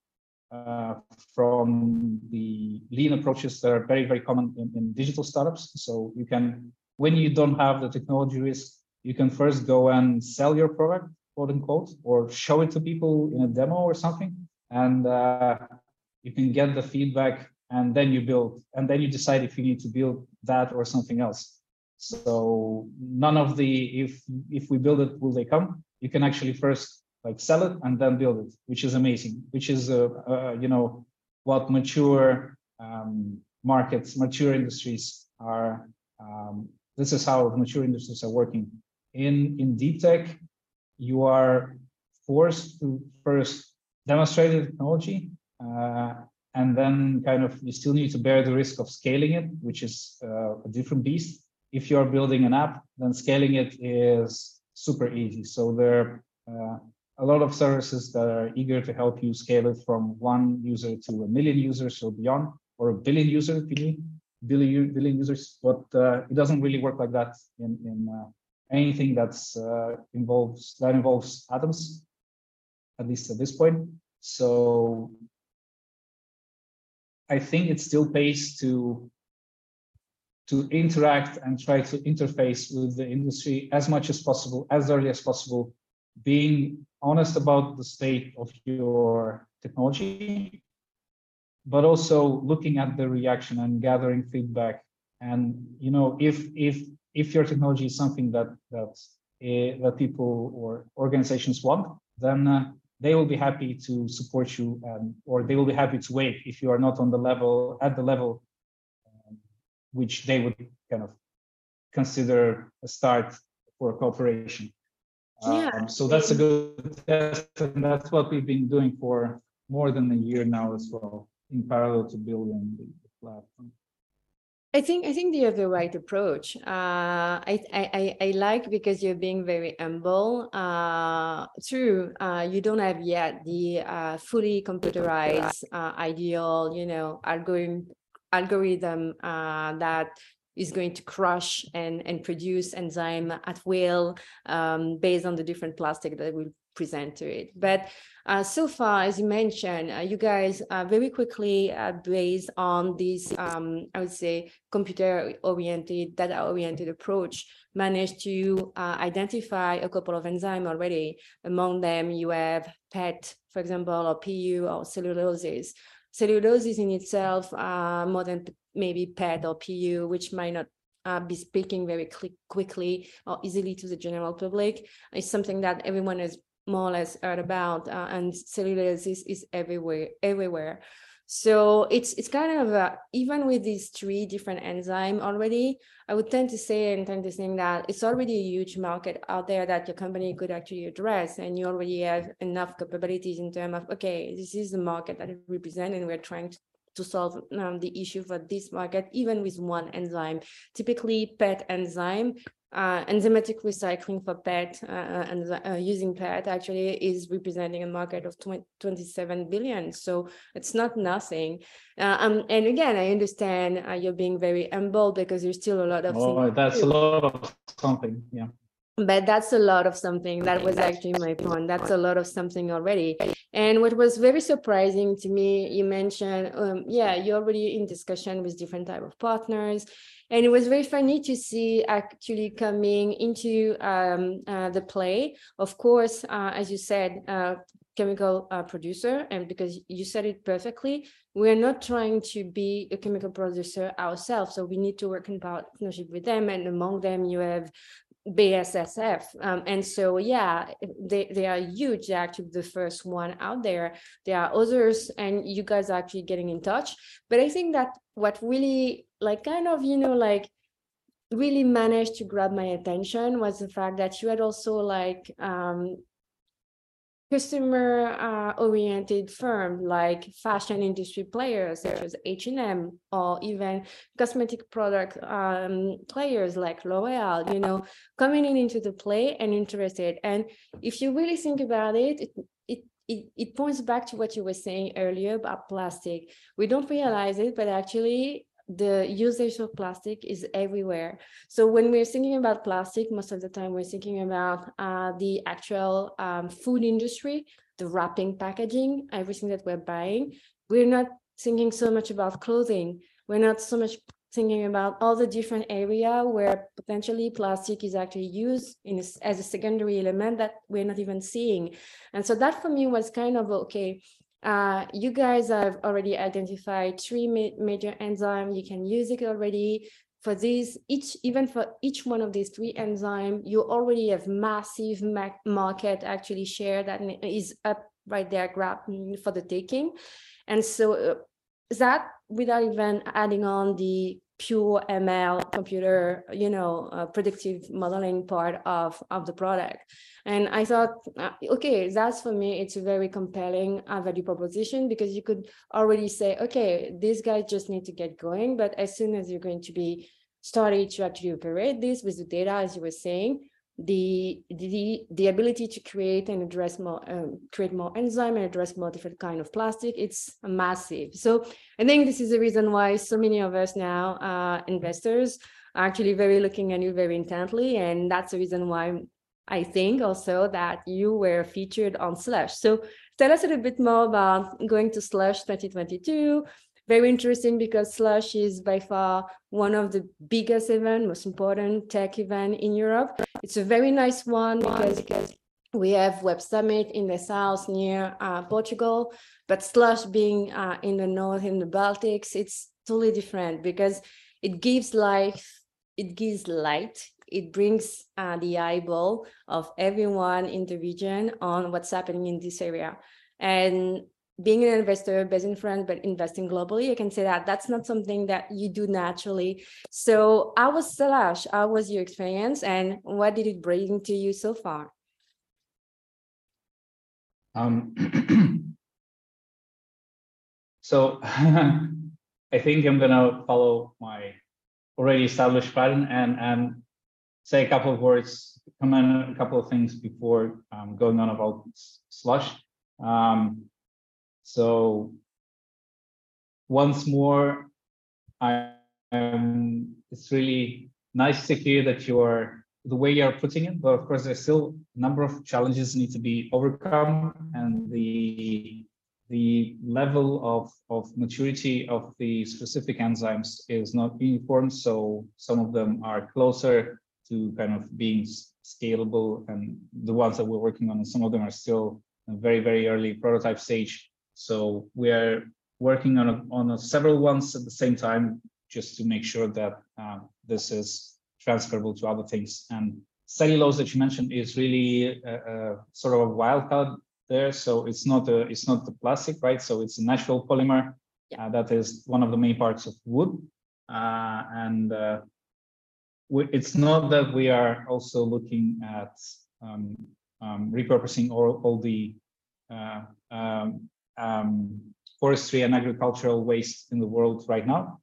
uh, from the lean approaches that are very, very common in, in, digital startups. So you can, when you don't have the technology risk, you can first go and sell your product, quote unquote, or show it to people in a demo or something. And uh, you can get the feedback and then you build, and then you decide if you need to build that or something else. So none of the, if, if we build it, will they come? You can actually first like sell it and then build it, which is amazing, which is, uh, uh, you know, what mature um, markets, mature industries are. Um, this is how mature industries are working. In, in deep tech, you are forced to first demonstrate the technology uh, and then kind of you still need to bear the risk of scaling it, which is uh, a different beast. If you're building an app, then scaling it is super easy. So there uh, a lot of services that are eager to help you scale it from one user to a million users or beyond, or a billion users if you need, billion, billion users, but uh, it doesn't really work like that in, in uh, anything that's uh, involves that involves atoms, at least at this point. So I think it still pays to to interact and try to interface with the industry as much as possible, as early as possible, being honest about the state of your technology, but also looking at the reaction and gathering feedback. And you know, if if if your technology is something that that uh, that people or organizations want, then uh, they will be happy to support you, and or they will be happy to wait if you are not on the level at the level um, which they would kind of consider a start for a cooperation. Yeah. Um, so that's a good test, and that's what we've been doing for more than a year now as well, in parallel to building the, the platform. I think I think you have the right approach. Uh, I, I I like because you're being very humble. Uh, true, uh, you don't have yet the uh, fully computerized uh, ideal, you know, algorithm algorithm uh, that is going to crush and, and produce enzyme at will um, based on the different plastic that will present to it. But uh, so far, as you mentioned, uh, you guys uh, very quickly, uh, based on this, um, I would say, computer-oriented, data-oriented approach, managed to uh, identify a couple of enzymes already. Among them, you have PET, for example, or PU or celluloses. Celluloses in itself, uh, more than maybe PET or PU, which might not uh, be speaking very quickly or easily to the general public. It's something that everyone has more or less heard about, uh, and celluloses is everywhere, everywhere. So it's it's kind of uh, even with these three different enzyme already, I would tend to say and tend to think that it's already a huge market out there that your company could actually address, and you already have enough capabilities in terms of okay, this is the market that it represents, and we're trying to to solve um, the issue for this market, even with one enzyme. Typically, PET enzyme uh, enzymatic recycling for PET uh, and uh, using PET actually is representing a market of 20, 27 billion. So it's not nothing. Uh, um, and again, I understand uh, you're being very humble because there's still a lot of. Oh, that's a lot of something. Yeah. But that's a lot of something. That was actually my point. That's a lot of something already. And what was very surprising to me, you mentioned, um, yeah, you're already in discussion with different type of partners and it was very funny to see actually coming into um, uh, the play. Of course, uh, as you said, uh, chemical uh, producer, and because you said it perfectly, we're not trying to be a chemical producer ourselves. So we need to work in partnership with them. And among them, you have BASF. Um, and so, yeah, they, they are huge. They're actually the first one out there. There are others, and you guys are actually getting in touch. But I think that what really like kind of you know like really managed to grab my attention was the fact that you had also like um customer uh, oriented firm like fashion industry players such as H&M or even cosmetic product um, players like L'Oreal, you know, coming in into the play and interested. And if you really think about it, it, it it, points back to what you were saying earlier about plastic. We don't realize it, but actually the usage of plastic is everywhere. So when we're thinking about plastic, most of the time we're thinking about uh, the actual um, food industry, the wrapping, packaging, everything that we're buying. We're not thinking so much about clothing. We're not so much thinking about all the different area where potentially plastic is actually used in a, as a secondary element that we're not even seeing. And so that for me was kind of okay, uh, you guys have already identified three ma major enzymes. You can use it already. For these, each even for each one of these three enzymes, you already have massive market actually share that is up right there, grab for the taking. And so uh, that without even adding on the pure ML computer, you know, uh, predictive modeling part of, of the product. And I thought, uh, okay, that's for me, it's a very compelling uh, value proposition because you could already say, okay, these guys just need to get going. But as soon as you're going to be started to actually operate this with the data, as you were saying, the the the ability to create and address more um, create more enzyme and address more different kind of plastic it's massive. So i think this is the reason why so many of us now uh investors are actually very looking at you very intently and that's the reason why i think also that you were featured on slush. So tell us a little bit more about going to slush 2022 very interesting because Slush is by far one of the biggest event, most important tech event in Europe. It's a very nice one because, we have Web Summit in the south near uh, Portugal, but Slush being uh, in the north in the Baltics, it's totally different because it gives life, it gives light, it brings uh, the eyeball of everyone in the region on what's happening in this area. And being an investor based in France, but investing globally, I can say that that's not something that you do naturally. So how was Slush? How was your experience and what did it bring to you so far? Um, so I think I'm gonna follow my already established pattern and, and say a couple of words, comment a couple of things before um, going on about Slush. Um, so once more, I um, it's really nice to hear that you're the way you're putting it, but of course there's still a number of challenges need to be overcome and the the level of, of maturity of the specific enzymes is not uniform. So some of them are closer to kind of being scalable and the ones that we're working on, and some of them are still a very, very early prototype stage. So we are working on, a, on a several ones at the same time, just to make sure that uh, this is transferable to other things. And cellulose that you mentioned is really a, a sort of a wild card there. So it's not a it's not the plastic, right? So it's a natural polymer Yeah. uh, that is one of the main parts of wood. Uh, and uh, we, it's not that we are also looking at um, um, repurposing all, all the uh, um, um, forestry and agricultural waste in the world right now.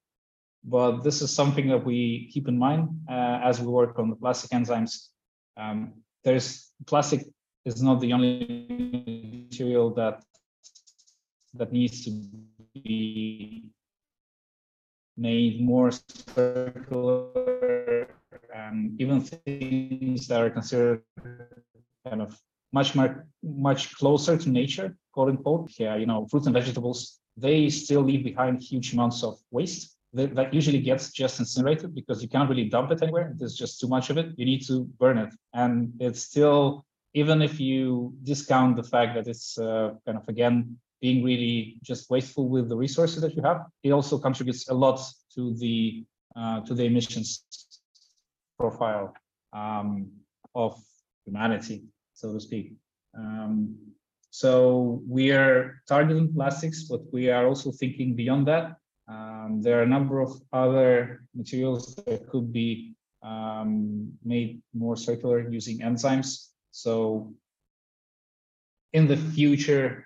But this is something that we keep in mind uh, as we work on the plastic enzymes. Um, there's plastic is not the only material that that needs to be made more circular and even things that are considered kind of much more much closer to nature quote unquote. Yeah you know fruits and vegetables they still leave behind huge amounts of waste that, that usually gets just incinerated because you can't really dump it anywhere. There's just too much of it. You need to burn it. And it's still even if you discount the fact that it's uh, kind of again being really just wasteful with the resources that you have, it also contributes a lot to the uh, to the emissions profile um, of humanity, so to speak. Um, so we are targeting plastics, but we are also thinking beyond that. Um, there are a number of other materials that could be um, made more circular using enzymes. So in the future,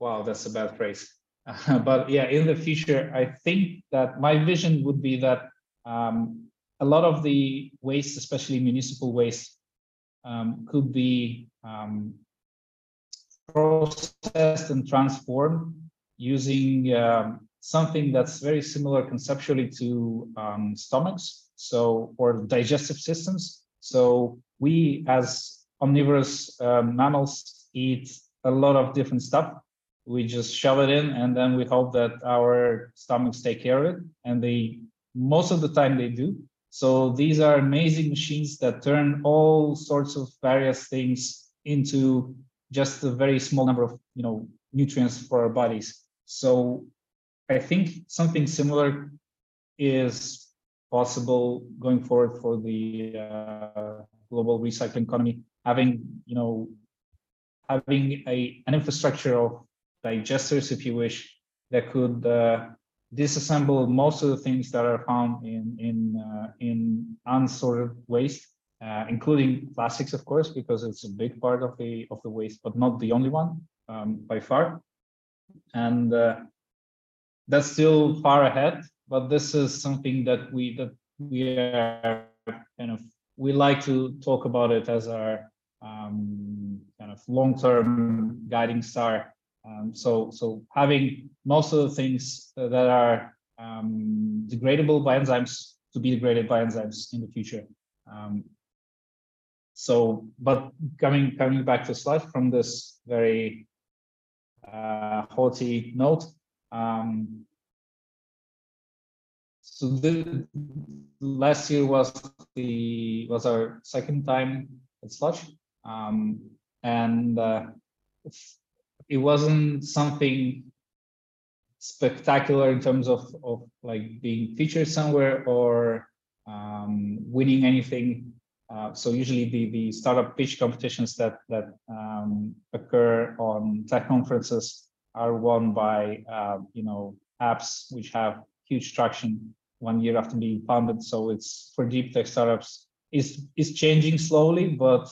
wow, that's a bad phrase. But yeah, in the future, I think that my vision would be that um, a lot of the waste, especially municipal waste, um, could be um, processed and transformed using um, something that's very similar conceptually to um, stomachs, so or digestive systems. So we as omnivorous uh, mammals eat a lot of different stuff. We just shove it in and then we hope that our stomachs take care of it. And they, most of the time they do. So these are amazing machines that turn all sorts of various things into just a very small number of, you know, nutrients for our bodies. So I think something similar is possible going forward for the uh, global recycling economy having you know having a an infrastructure of digesters if you wish that could uh, disassemble most of the things that are found in in uh, in unsorted waste uh, including plastics of course because it's a big part of the of the waste but not the only one um, by far and uh, that's still far ahead but this is something that we that we are kind of we like to talk about it as our um, kind of long-term guiding star. Um, so, so having most of the things that are um, degradable by enzymes to be degraded by enzymes in the future. Um, so, but coming coming back to slide from this very uh, haughty note. Um, so the last year was the was our second time at Slush. Um, and uh, it wasn't something spectacular in terms of, of like being featured somewhere or um, winning anything. Uh, so usually the, the startup pitch competitions that, that um, occur on tech conferences are won by, uh, you know, apps which have huge traction one year after being founded. So it's for deep tech startups is is changing slowly, but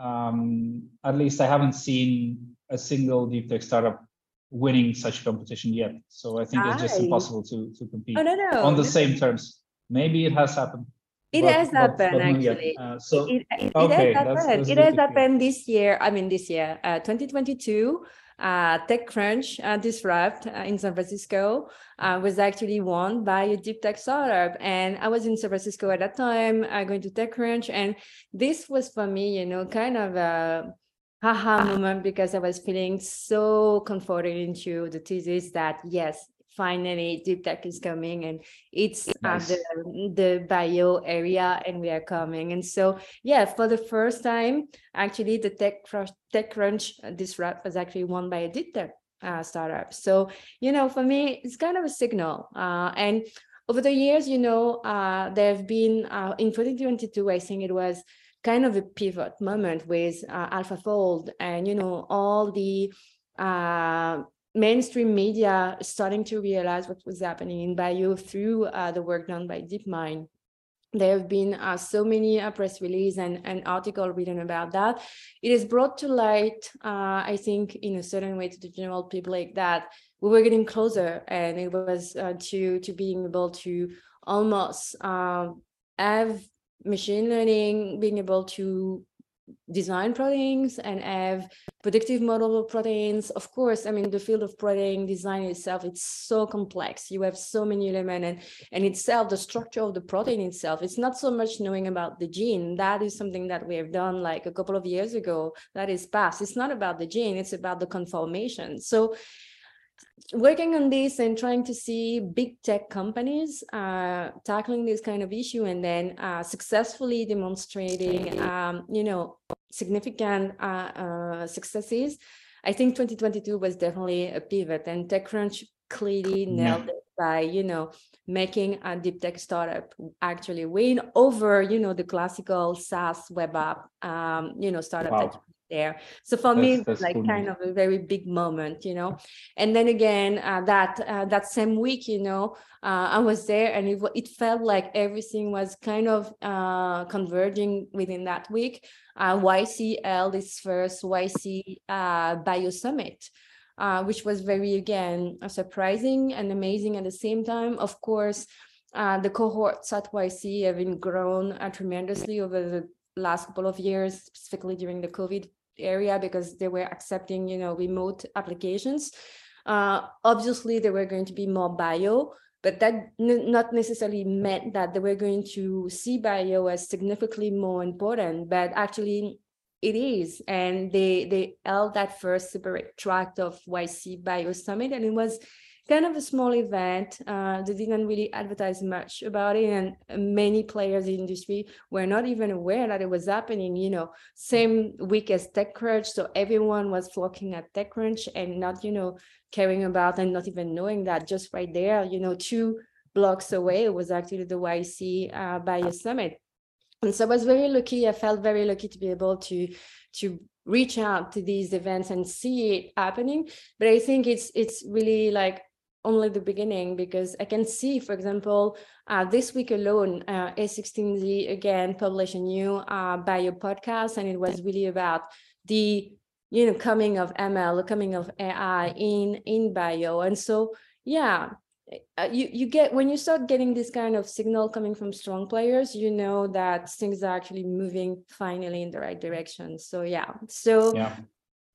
um, at least I haven't seen a single deep tech startup winning such competition yet. So I think it's just impossible to to compete Oh, no, no. on the same terms. Maybe it has happened. It but- has happened, but actually. Uh, so It, it, it Okay, has that's- happened. that's It has happened this year. I mean, this year, uh, 2022. uh, TechCrunch uh, Disrupt uh, in San Francisco uh, was actually won by a deep tech startup. And I was in San Francisco at that time, uh, going to TechCrunch. And this was for me, you know, kind of a haha moment because I was feeling so comforted into the thesis that yes, finally deep tech is coming and it's Nice. uh, the, the bio area and we are coming. And so, yeah, for the first time, actually the tech Crunch, TechCrunch disrupt was actually won by a deep tech uh, startup. So, you know, for me, it's kind of a signal. Uh, and over the years, you know, uh, there have been uh, in 2022, I think it was kind of a pivot moment with uh, AlphaFold and, you know, all the uh, mainstream media starting to realize what was happening in bio through uh, the work done by DeepMind. There have been uh, so many uh, press release and, and article written about that. It is brought to light, uh, I think, in a certain way to the general public that we were getting closer, and it was uh, to to being able to almost um, have machine learning being able to design proteins and have predictive model of proteins. Of course, I mean, the field of protein design itself, it's so complex. You have so many elements and, and itself, the structure of the protein itself, it's not so much knowing about the gene. That is something that we have done like a couple of years ago that is past. It's not about the gene, it's about the conformation. So working on this and trying to see big tech companies uh, tackling this kind of issue and then uh, successfully demonstrating, um, you know, significant uh, uh successes. I think 2022 was definitely a pivot, and TechCrunch clearly nailed it by, you know, making a deep tech startup actually win over, you know, the classical SaaS web app, um, you know, startup Wow. There. So for me, it was like cool kind of a very big moment, you know. And then again, uh, that uh, that same week, you know, uh, I was there, and it it felt like everything was kind of uh, converging within that week. Uh, YC held first YC uh, Bio Summit. Uh, which was very again surprising and amazing at the same time. Of course, uh, the cohorts at YC have been grown uh, tremendously over the last couple of years, specifically during the COVID area, because they were accepting, you know, remote applications. Uh, obviously, there were going to be more bio, but that n- not necessarily meant that they were going to see bio as significantly more important, but actually it is. And they they held that first separate track of YC Bio Summit, and it was kind of a small event. Uh, they didn't really advertise much about it, and many players in the industry were not even aware that it was happening. You know, same week as TechCrunch, so everyone was flocking at TechCrunch and not, you know, caring about and not even knowing that just right there, you know, two blocks away was actually the YC uh, Bio Summit. And so I was very lucky. I felt very lucky to be able to to reach out to these events and see it happening. But I think it's it's really like only the beginning because I can see, for example, uh, this week alone, uh, A16Z again published a new uh, bio podcast, and it was really about the you know coming of ML, the coming of AI in in bio, and so yeah. uh, You you get when you start getting this kind of signal coming from strong players, you know that things are actually moving finally in the right direction. So yeah, so Yeah.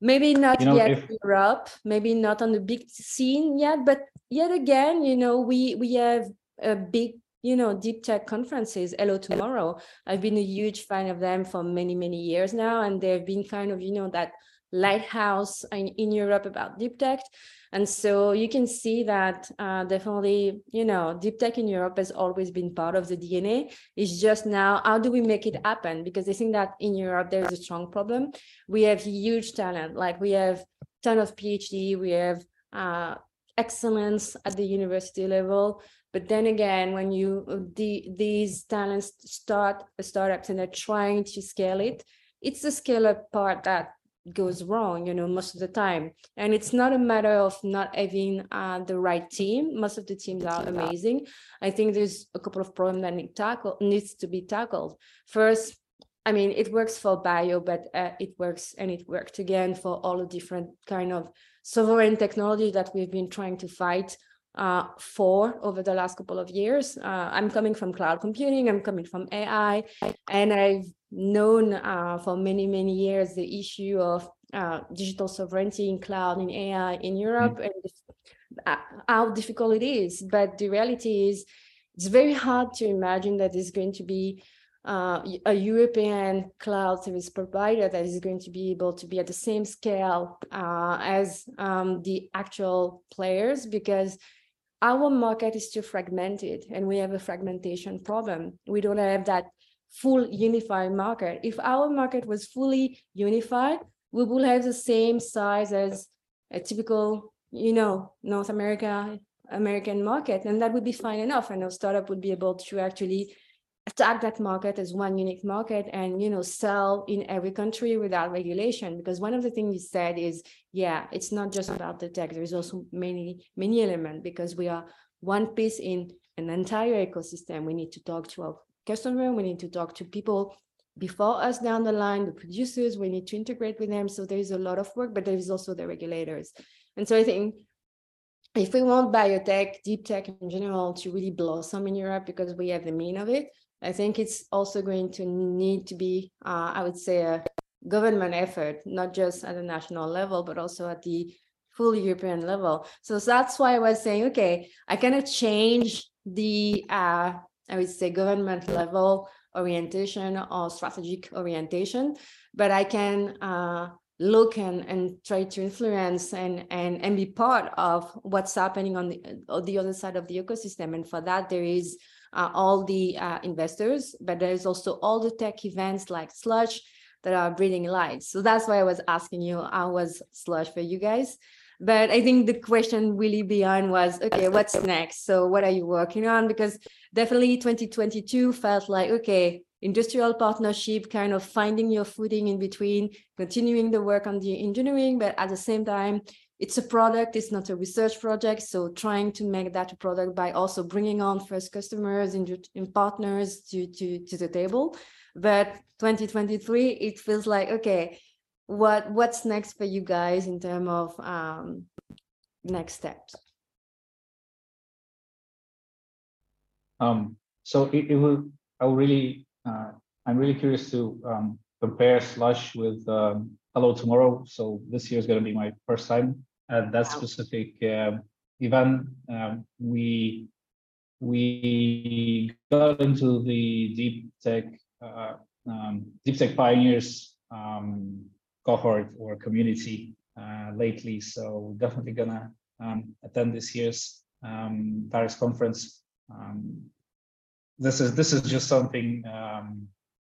Maybe not You know, yet if- Europe, maybe not on the big scene yet, but yet again, you know, we we have a big, you know, deep tech conferences. Hello Tomorrow. I've been a huge fan of them for many many years now, and they've been kind of you know that lighthouse in, in Europe about deep tech. And so you can see that uh, definitely, you know, deep tech in Europe has always been part of the DNA. It's just now, how do we make it happen? Because I think that in Europe, there's a strong problem. We have huge talent, like we have ton of PhD, we have uh, excellence at the university level. But then again, when you the these talents start startups and they're trying to scale it, it's the scale up part that goes wrong you know most of the time. And it's not a matter of not having uh, the right team. Most of the teams are amazing. I think there's a couple of problems that need tackle needs to be tackled. First i mean it works for bio but uh, it works and it worked again for all the different kind of sovereign technology that we've been trying to fight uh, for over the last couple of years. Uh, I'm coming from cloud computing, I'm coming from AI, and I've known uh, for many, many years the issue of uh, digital sovereignty in cloud, in AI in Europe, and uh, how difficult it is. But the reality is, it's very hard to imagine that there's going to be uh, a European cloud service provider that is going to be able to be at the same scale uh, as um, the actual players because our market is too fragmented and we have a fragmentation problem. We don't have that full unified market. If our market was fully unified, we will have the same size as a typical, you know, North America, American market, and that would be fine enough. And a startup would be able to actually attack that market as one unique market and you know sell in every country without regulation because one of the things you said is yeah it's not just about the tech there's also many many elements because we are one piece in an entire ecosystem. We need to talk to our customer we need to talk to people before us down the line the producers we need to integrate with them. So there is a lot of work but there is also the regulators. And so i think if we want biotech, deep tech in general to really blossom in Europe because we have the mean of it, I think it's also going to need to be, uh, I would say, a government effort, not just at the national level, but also at the full European level. So that's why I was saying, okay, I cannot change the, uh, I would say, government level orientation or strategic orientation, but I can uh, look and, and try to influence and, and, and be part of what's happening on the, on the other side of the ecosystem. And for that, there is uh, all the uh, investors, but there's also all the tech events like Slush that are breathing light. So that's why I was asking you, how was Slush for you guys? But I think the question really beyond was, okay, what's next? So what are you working on? Because definitely 2022 felt like, okay, industrial partnership, kind of finding your footing in between, continuing the work on the engineering, but at the same time, it's a product, it's not a research project. So trying to make that a product by also bringing on first customers and, partners to, to, to the table. But 2023, it feels like, okay, what what's next for you guys in terms of um, next steps? Um, so it, it will, I will really, uh, I'm really curious to um, compare Slush with um, Hello Tomorrow. So this year is going to be my first time at that specific uh, event. Um, we we got into the deep tech uh, um, deep tech pioneers um, cohort or community uh, lately. So definitely gonna um, attend this year's um, Paris conference. Um, this is this is just something.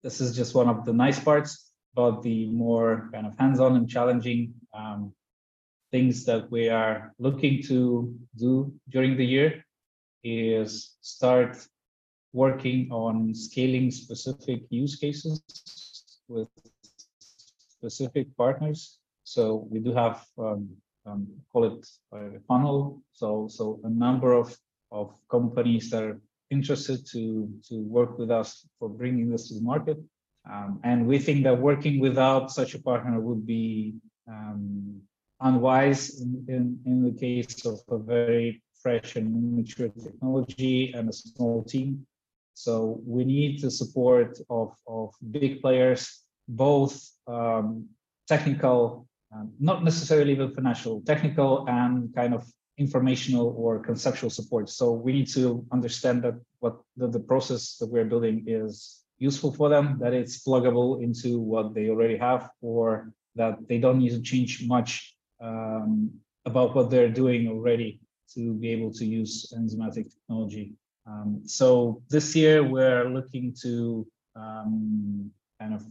this is just one of the nice parts, but the more kind of hands-on and challenging things that we are looking to do during the year is start working on scaling specific use cases with specific partners. So we do have um, um, call it a funnel. So so a number of of companies that are interested to to work with us for bringing this to the market. Um, and we think that working without such a partner would be um, unwise in, in, in the case of a very fresh and mature technology and a small team. So we need the support of, of big players, both um, technical, um, not necessarily even financial, technical and kind of informational or conceptual support. So we need to understand that what the, the process that we're building is useful for them, that it's pluggable into what they already have, or that they don't need to change much um, about what they're doing already to be able to use enzymatic technology. Um, so this year we're looking to um, kind of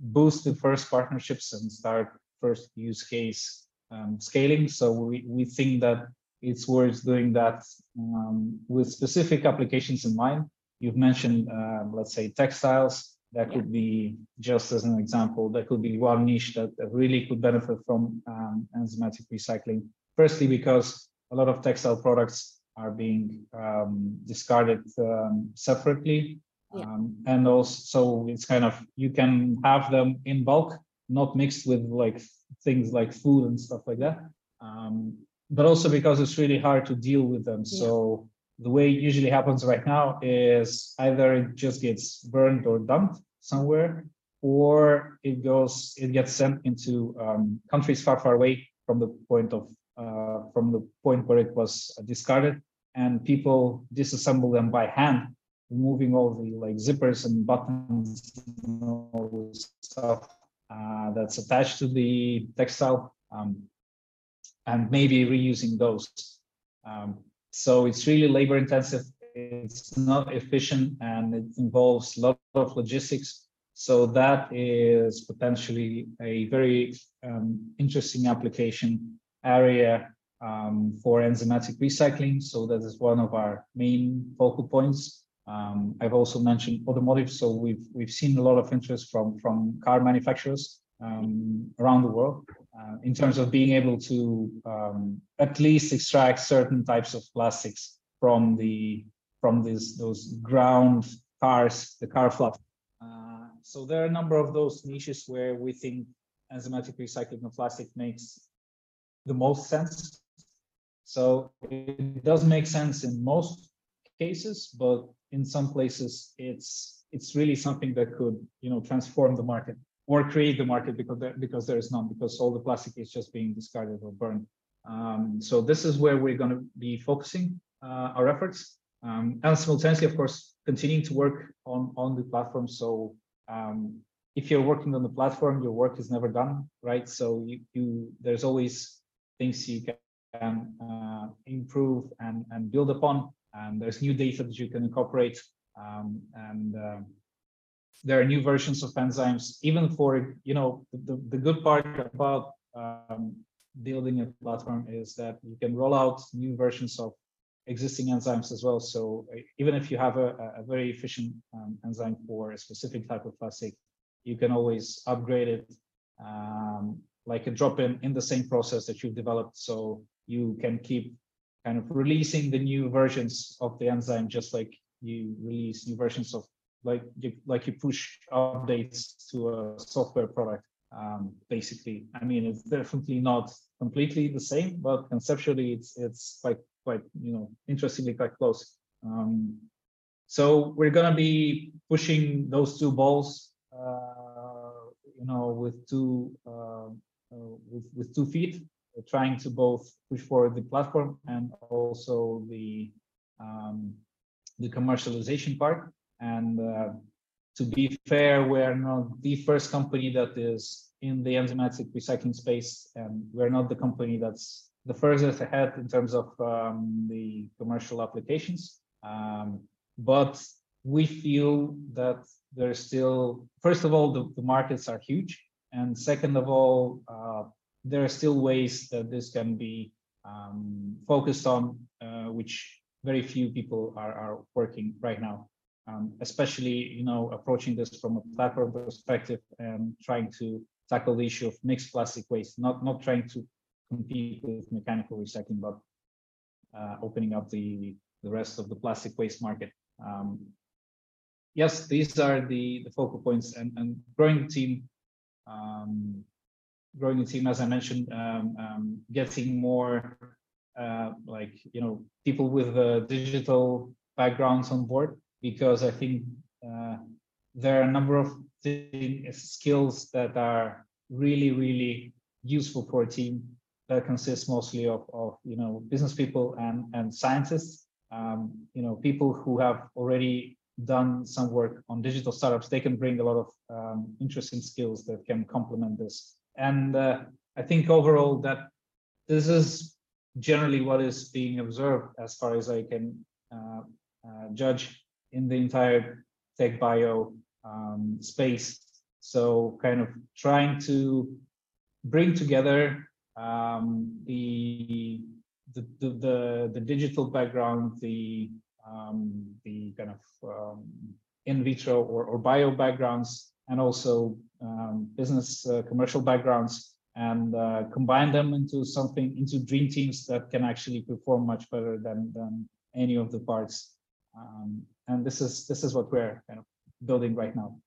boost the first partnerships and start first use case um, scaling. So we, we think that it's worth doing that um, with specific applications in mind. You've mentioned, uh, let's say, textiles. That could be just as an example, that could be one niche that, really could benefit from um, enzymatic recycling. Firstly, because a lot of textile products are being um, discarded um, separately. Yeah. Um, and also, so it's kind of, you can have them in bulk, not mixed with like things like food and stuff like that. Um, but also because it's really hard to deal with them. Yeah. So the way it usually happens right now is either it just gets burned or dumped somewhere, or it goes, it gets sent into um, countries far, far away from the point of uh, from the point where it was discarded, and people disassemble them by hand, removing all the like zippers and buttons and all stuff uh, that's attached to the textile, um, and maybe reusing those. Um, so it's really labor intensive. It's not efficient, and it involves a lot of logistics so that is potentially a very um, interesting application area um, for enzymatic recycling. So that is one of our main focal points. Um, I've also mentioned automotive. So we've we've seen a lot of interest from from car manufacturers um, around the world uh, in terms of being able to um, at least extract certain types of plastics from the from these those ground cars, the car fluff so there are a number of those niches where we think enzymatic recycling of plastic makes the most sense. So it does make sense in most cases, but in some places it's it's really something that could you know transform the market or create the market because there, because there is none because all the plastic is just being discarded or burned. Um, so this is where we're going to be focusing uh, our efforts um, and simultaneously, of course, continuing to work on on the platform. So um, if you're working on the platform, your work is never done, right? So you, you there's always things you can uh, improve and, and build upon. And there's new data that you can incorporate. Um, and uh, there are new versions of enzymes, even for, you know, the, the good part about um, building a platform is that you can roll out new versions of existing enzymes as well. So uh, even if you have a, a very efficient um, enzyme for a specific type of plastic, you can always upgrade it um, like a drop-in in the same process that you've developed. So you can keep kind of releasing the new versions of the enzyme, just like you release new versions of like you, like you push updates to a software product. Um, basically, I mean, it's definitely not completely the same, but conceptually, it's it's quite quite, you know, interestingly quite close. Um, so we're to be pushing those two balls, uh, you know, with two uh, uh, with with two feet, trying to both push forward the platform and also the um, the commercialization part. And uh, to be fair, we're not the first company that is in the enzymatic recycling space, and we're not the company that's the furthest ahead in terms of um, the commercial applications. Um, but we feel that there's still, first of all, the, the markets are huge. And second of all, uh, there are still ways that this can be um, focused on, uh, which very few people are, are working right now. Um, especially, you know, approaching this from a platform perspective and trying to tackle the issue of mixed plastic waste, not not trying to compete with mechanical recycling, but uh, opening up the, the rest of the plastic waste market. Um, yes, these are the, the focal points and, and growing the team, um, growing the team, as I mentioned, um, um getting more uh, like, you know, people with uh, digital backgrounds on board, because I think uh, there are a number of skills that are really, really useful for a team that consists mostly of, of you know business people and and scientists um, you know people who have already done some work on digital startups. They can bring a lot of um, interesting skills that can complement this and uh, i think overall that this is generally what is being observed as far as i can uh, uh, judge in the entire tech bio um, space. So kind of trying to bring together um, the, the, the, the, digital background, the, um, the kind of um, in vitro or, or bio backgrounds, and also um, business uh, commercial backgrounds, and uh, combine them into something, into dream teams that can actually perform much better than, than any of the parts. Um, and this is this is what we're kind of building right now.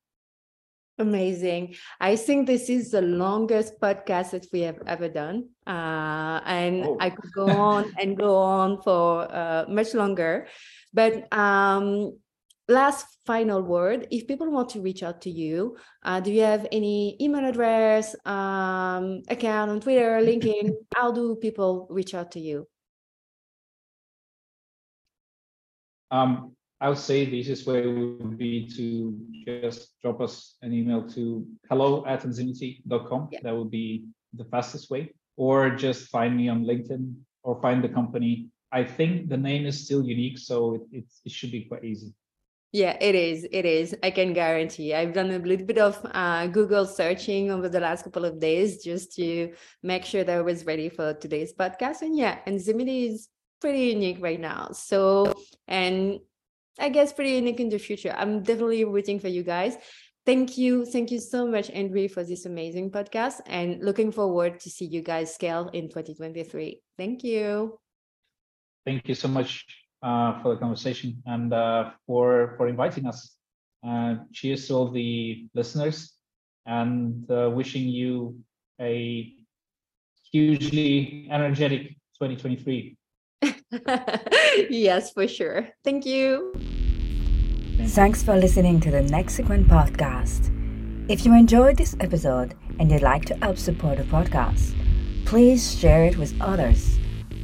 Amazing. I think this is the longest podcast that we have ever done. Uh, and oh. I could go on and go on for uh, much longer. But um, last final word if people want to reach out to you uh, do you have any email address um, account on twitter linkedin? How do people reach out to you? Um, i would say the easiest way would be to just drop us an email to hello at enzymity.com Yeah. that would be the fastest way. Or just find me on linkedin or find the company. I think the name is still unique so it, it, it should be quite easy Yeah, it is. It is. I can guarantee. I've done a little bit of uh, Google searching over the last couple of days just to make sure that I was ready for today's podcast. And yeah, Enzymity is pretty unique right now. So, and I guess pretty unique in the future. I'm definitely rooting for you guys. Thank you. Thank you so much, Andrii, for this amazing podcast and looking forward to see you guys scale in 2023. Thank you. thank you so much uh, for the conversation and uh, for for inviting us. Uh, cheers to all the listeners, and uh, wishing you a hugely energetic 2023. yes, for sure. Thank you. Thanks for listening to the Next Sequence podcast. If you enjoyed this episode and you'd like to help support the podcast, please share it with others,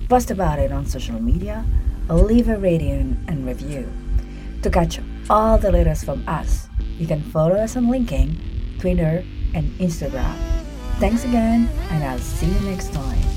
post about it on social media, or leave a rating and review. To catch all the latest from us, you can follow us on LinkedIn, Twitter, and Instagram. Thanks again, and I'll see you next time.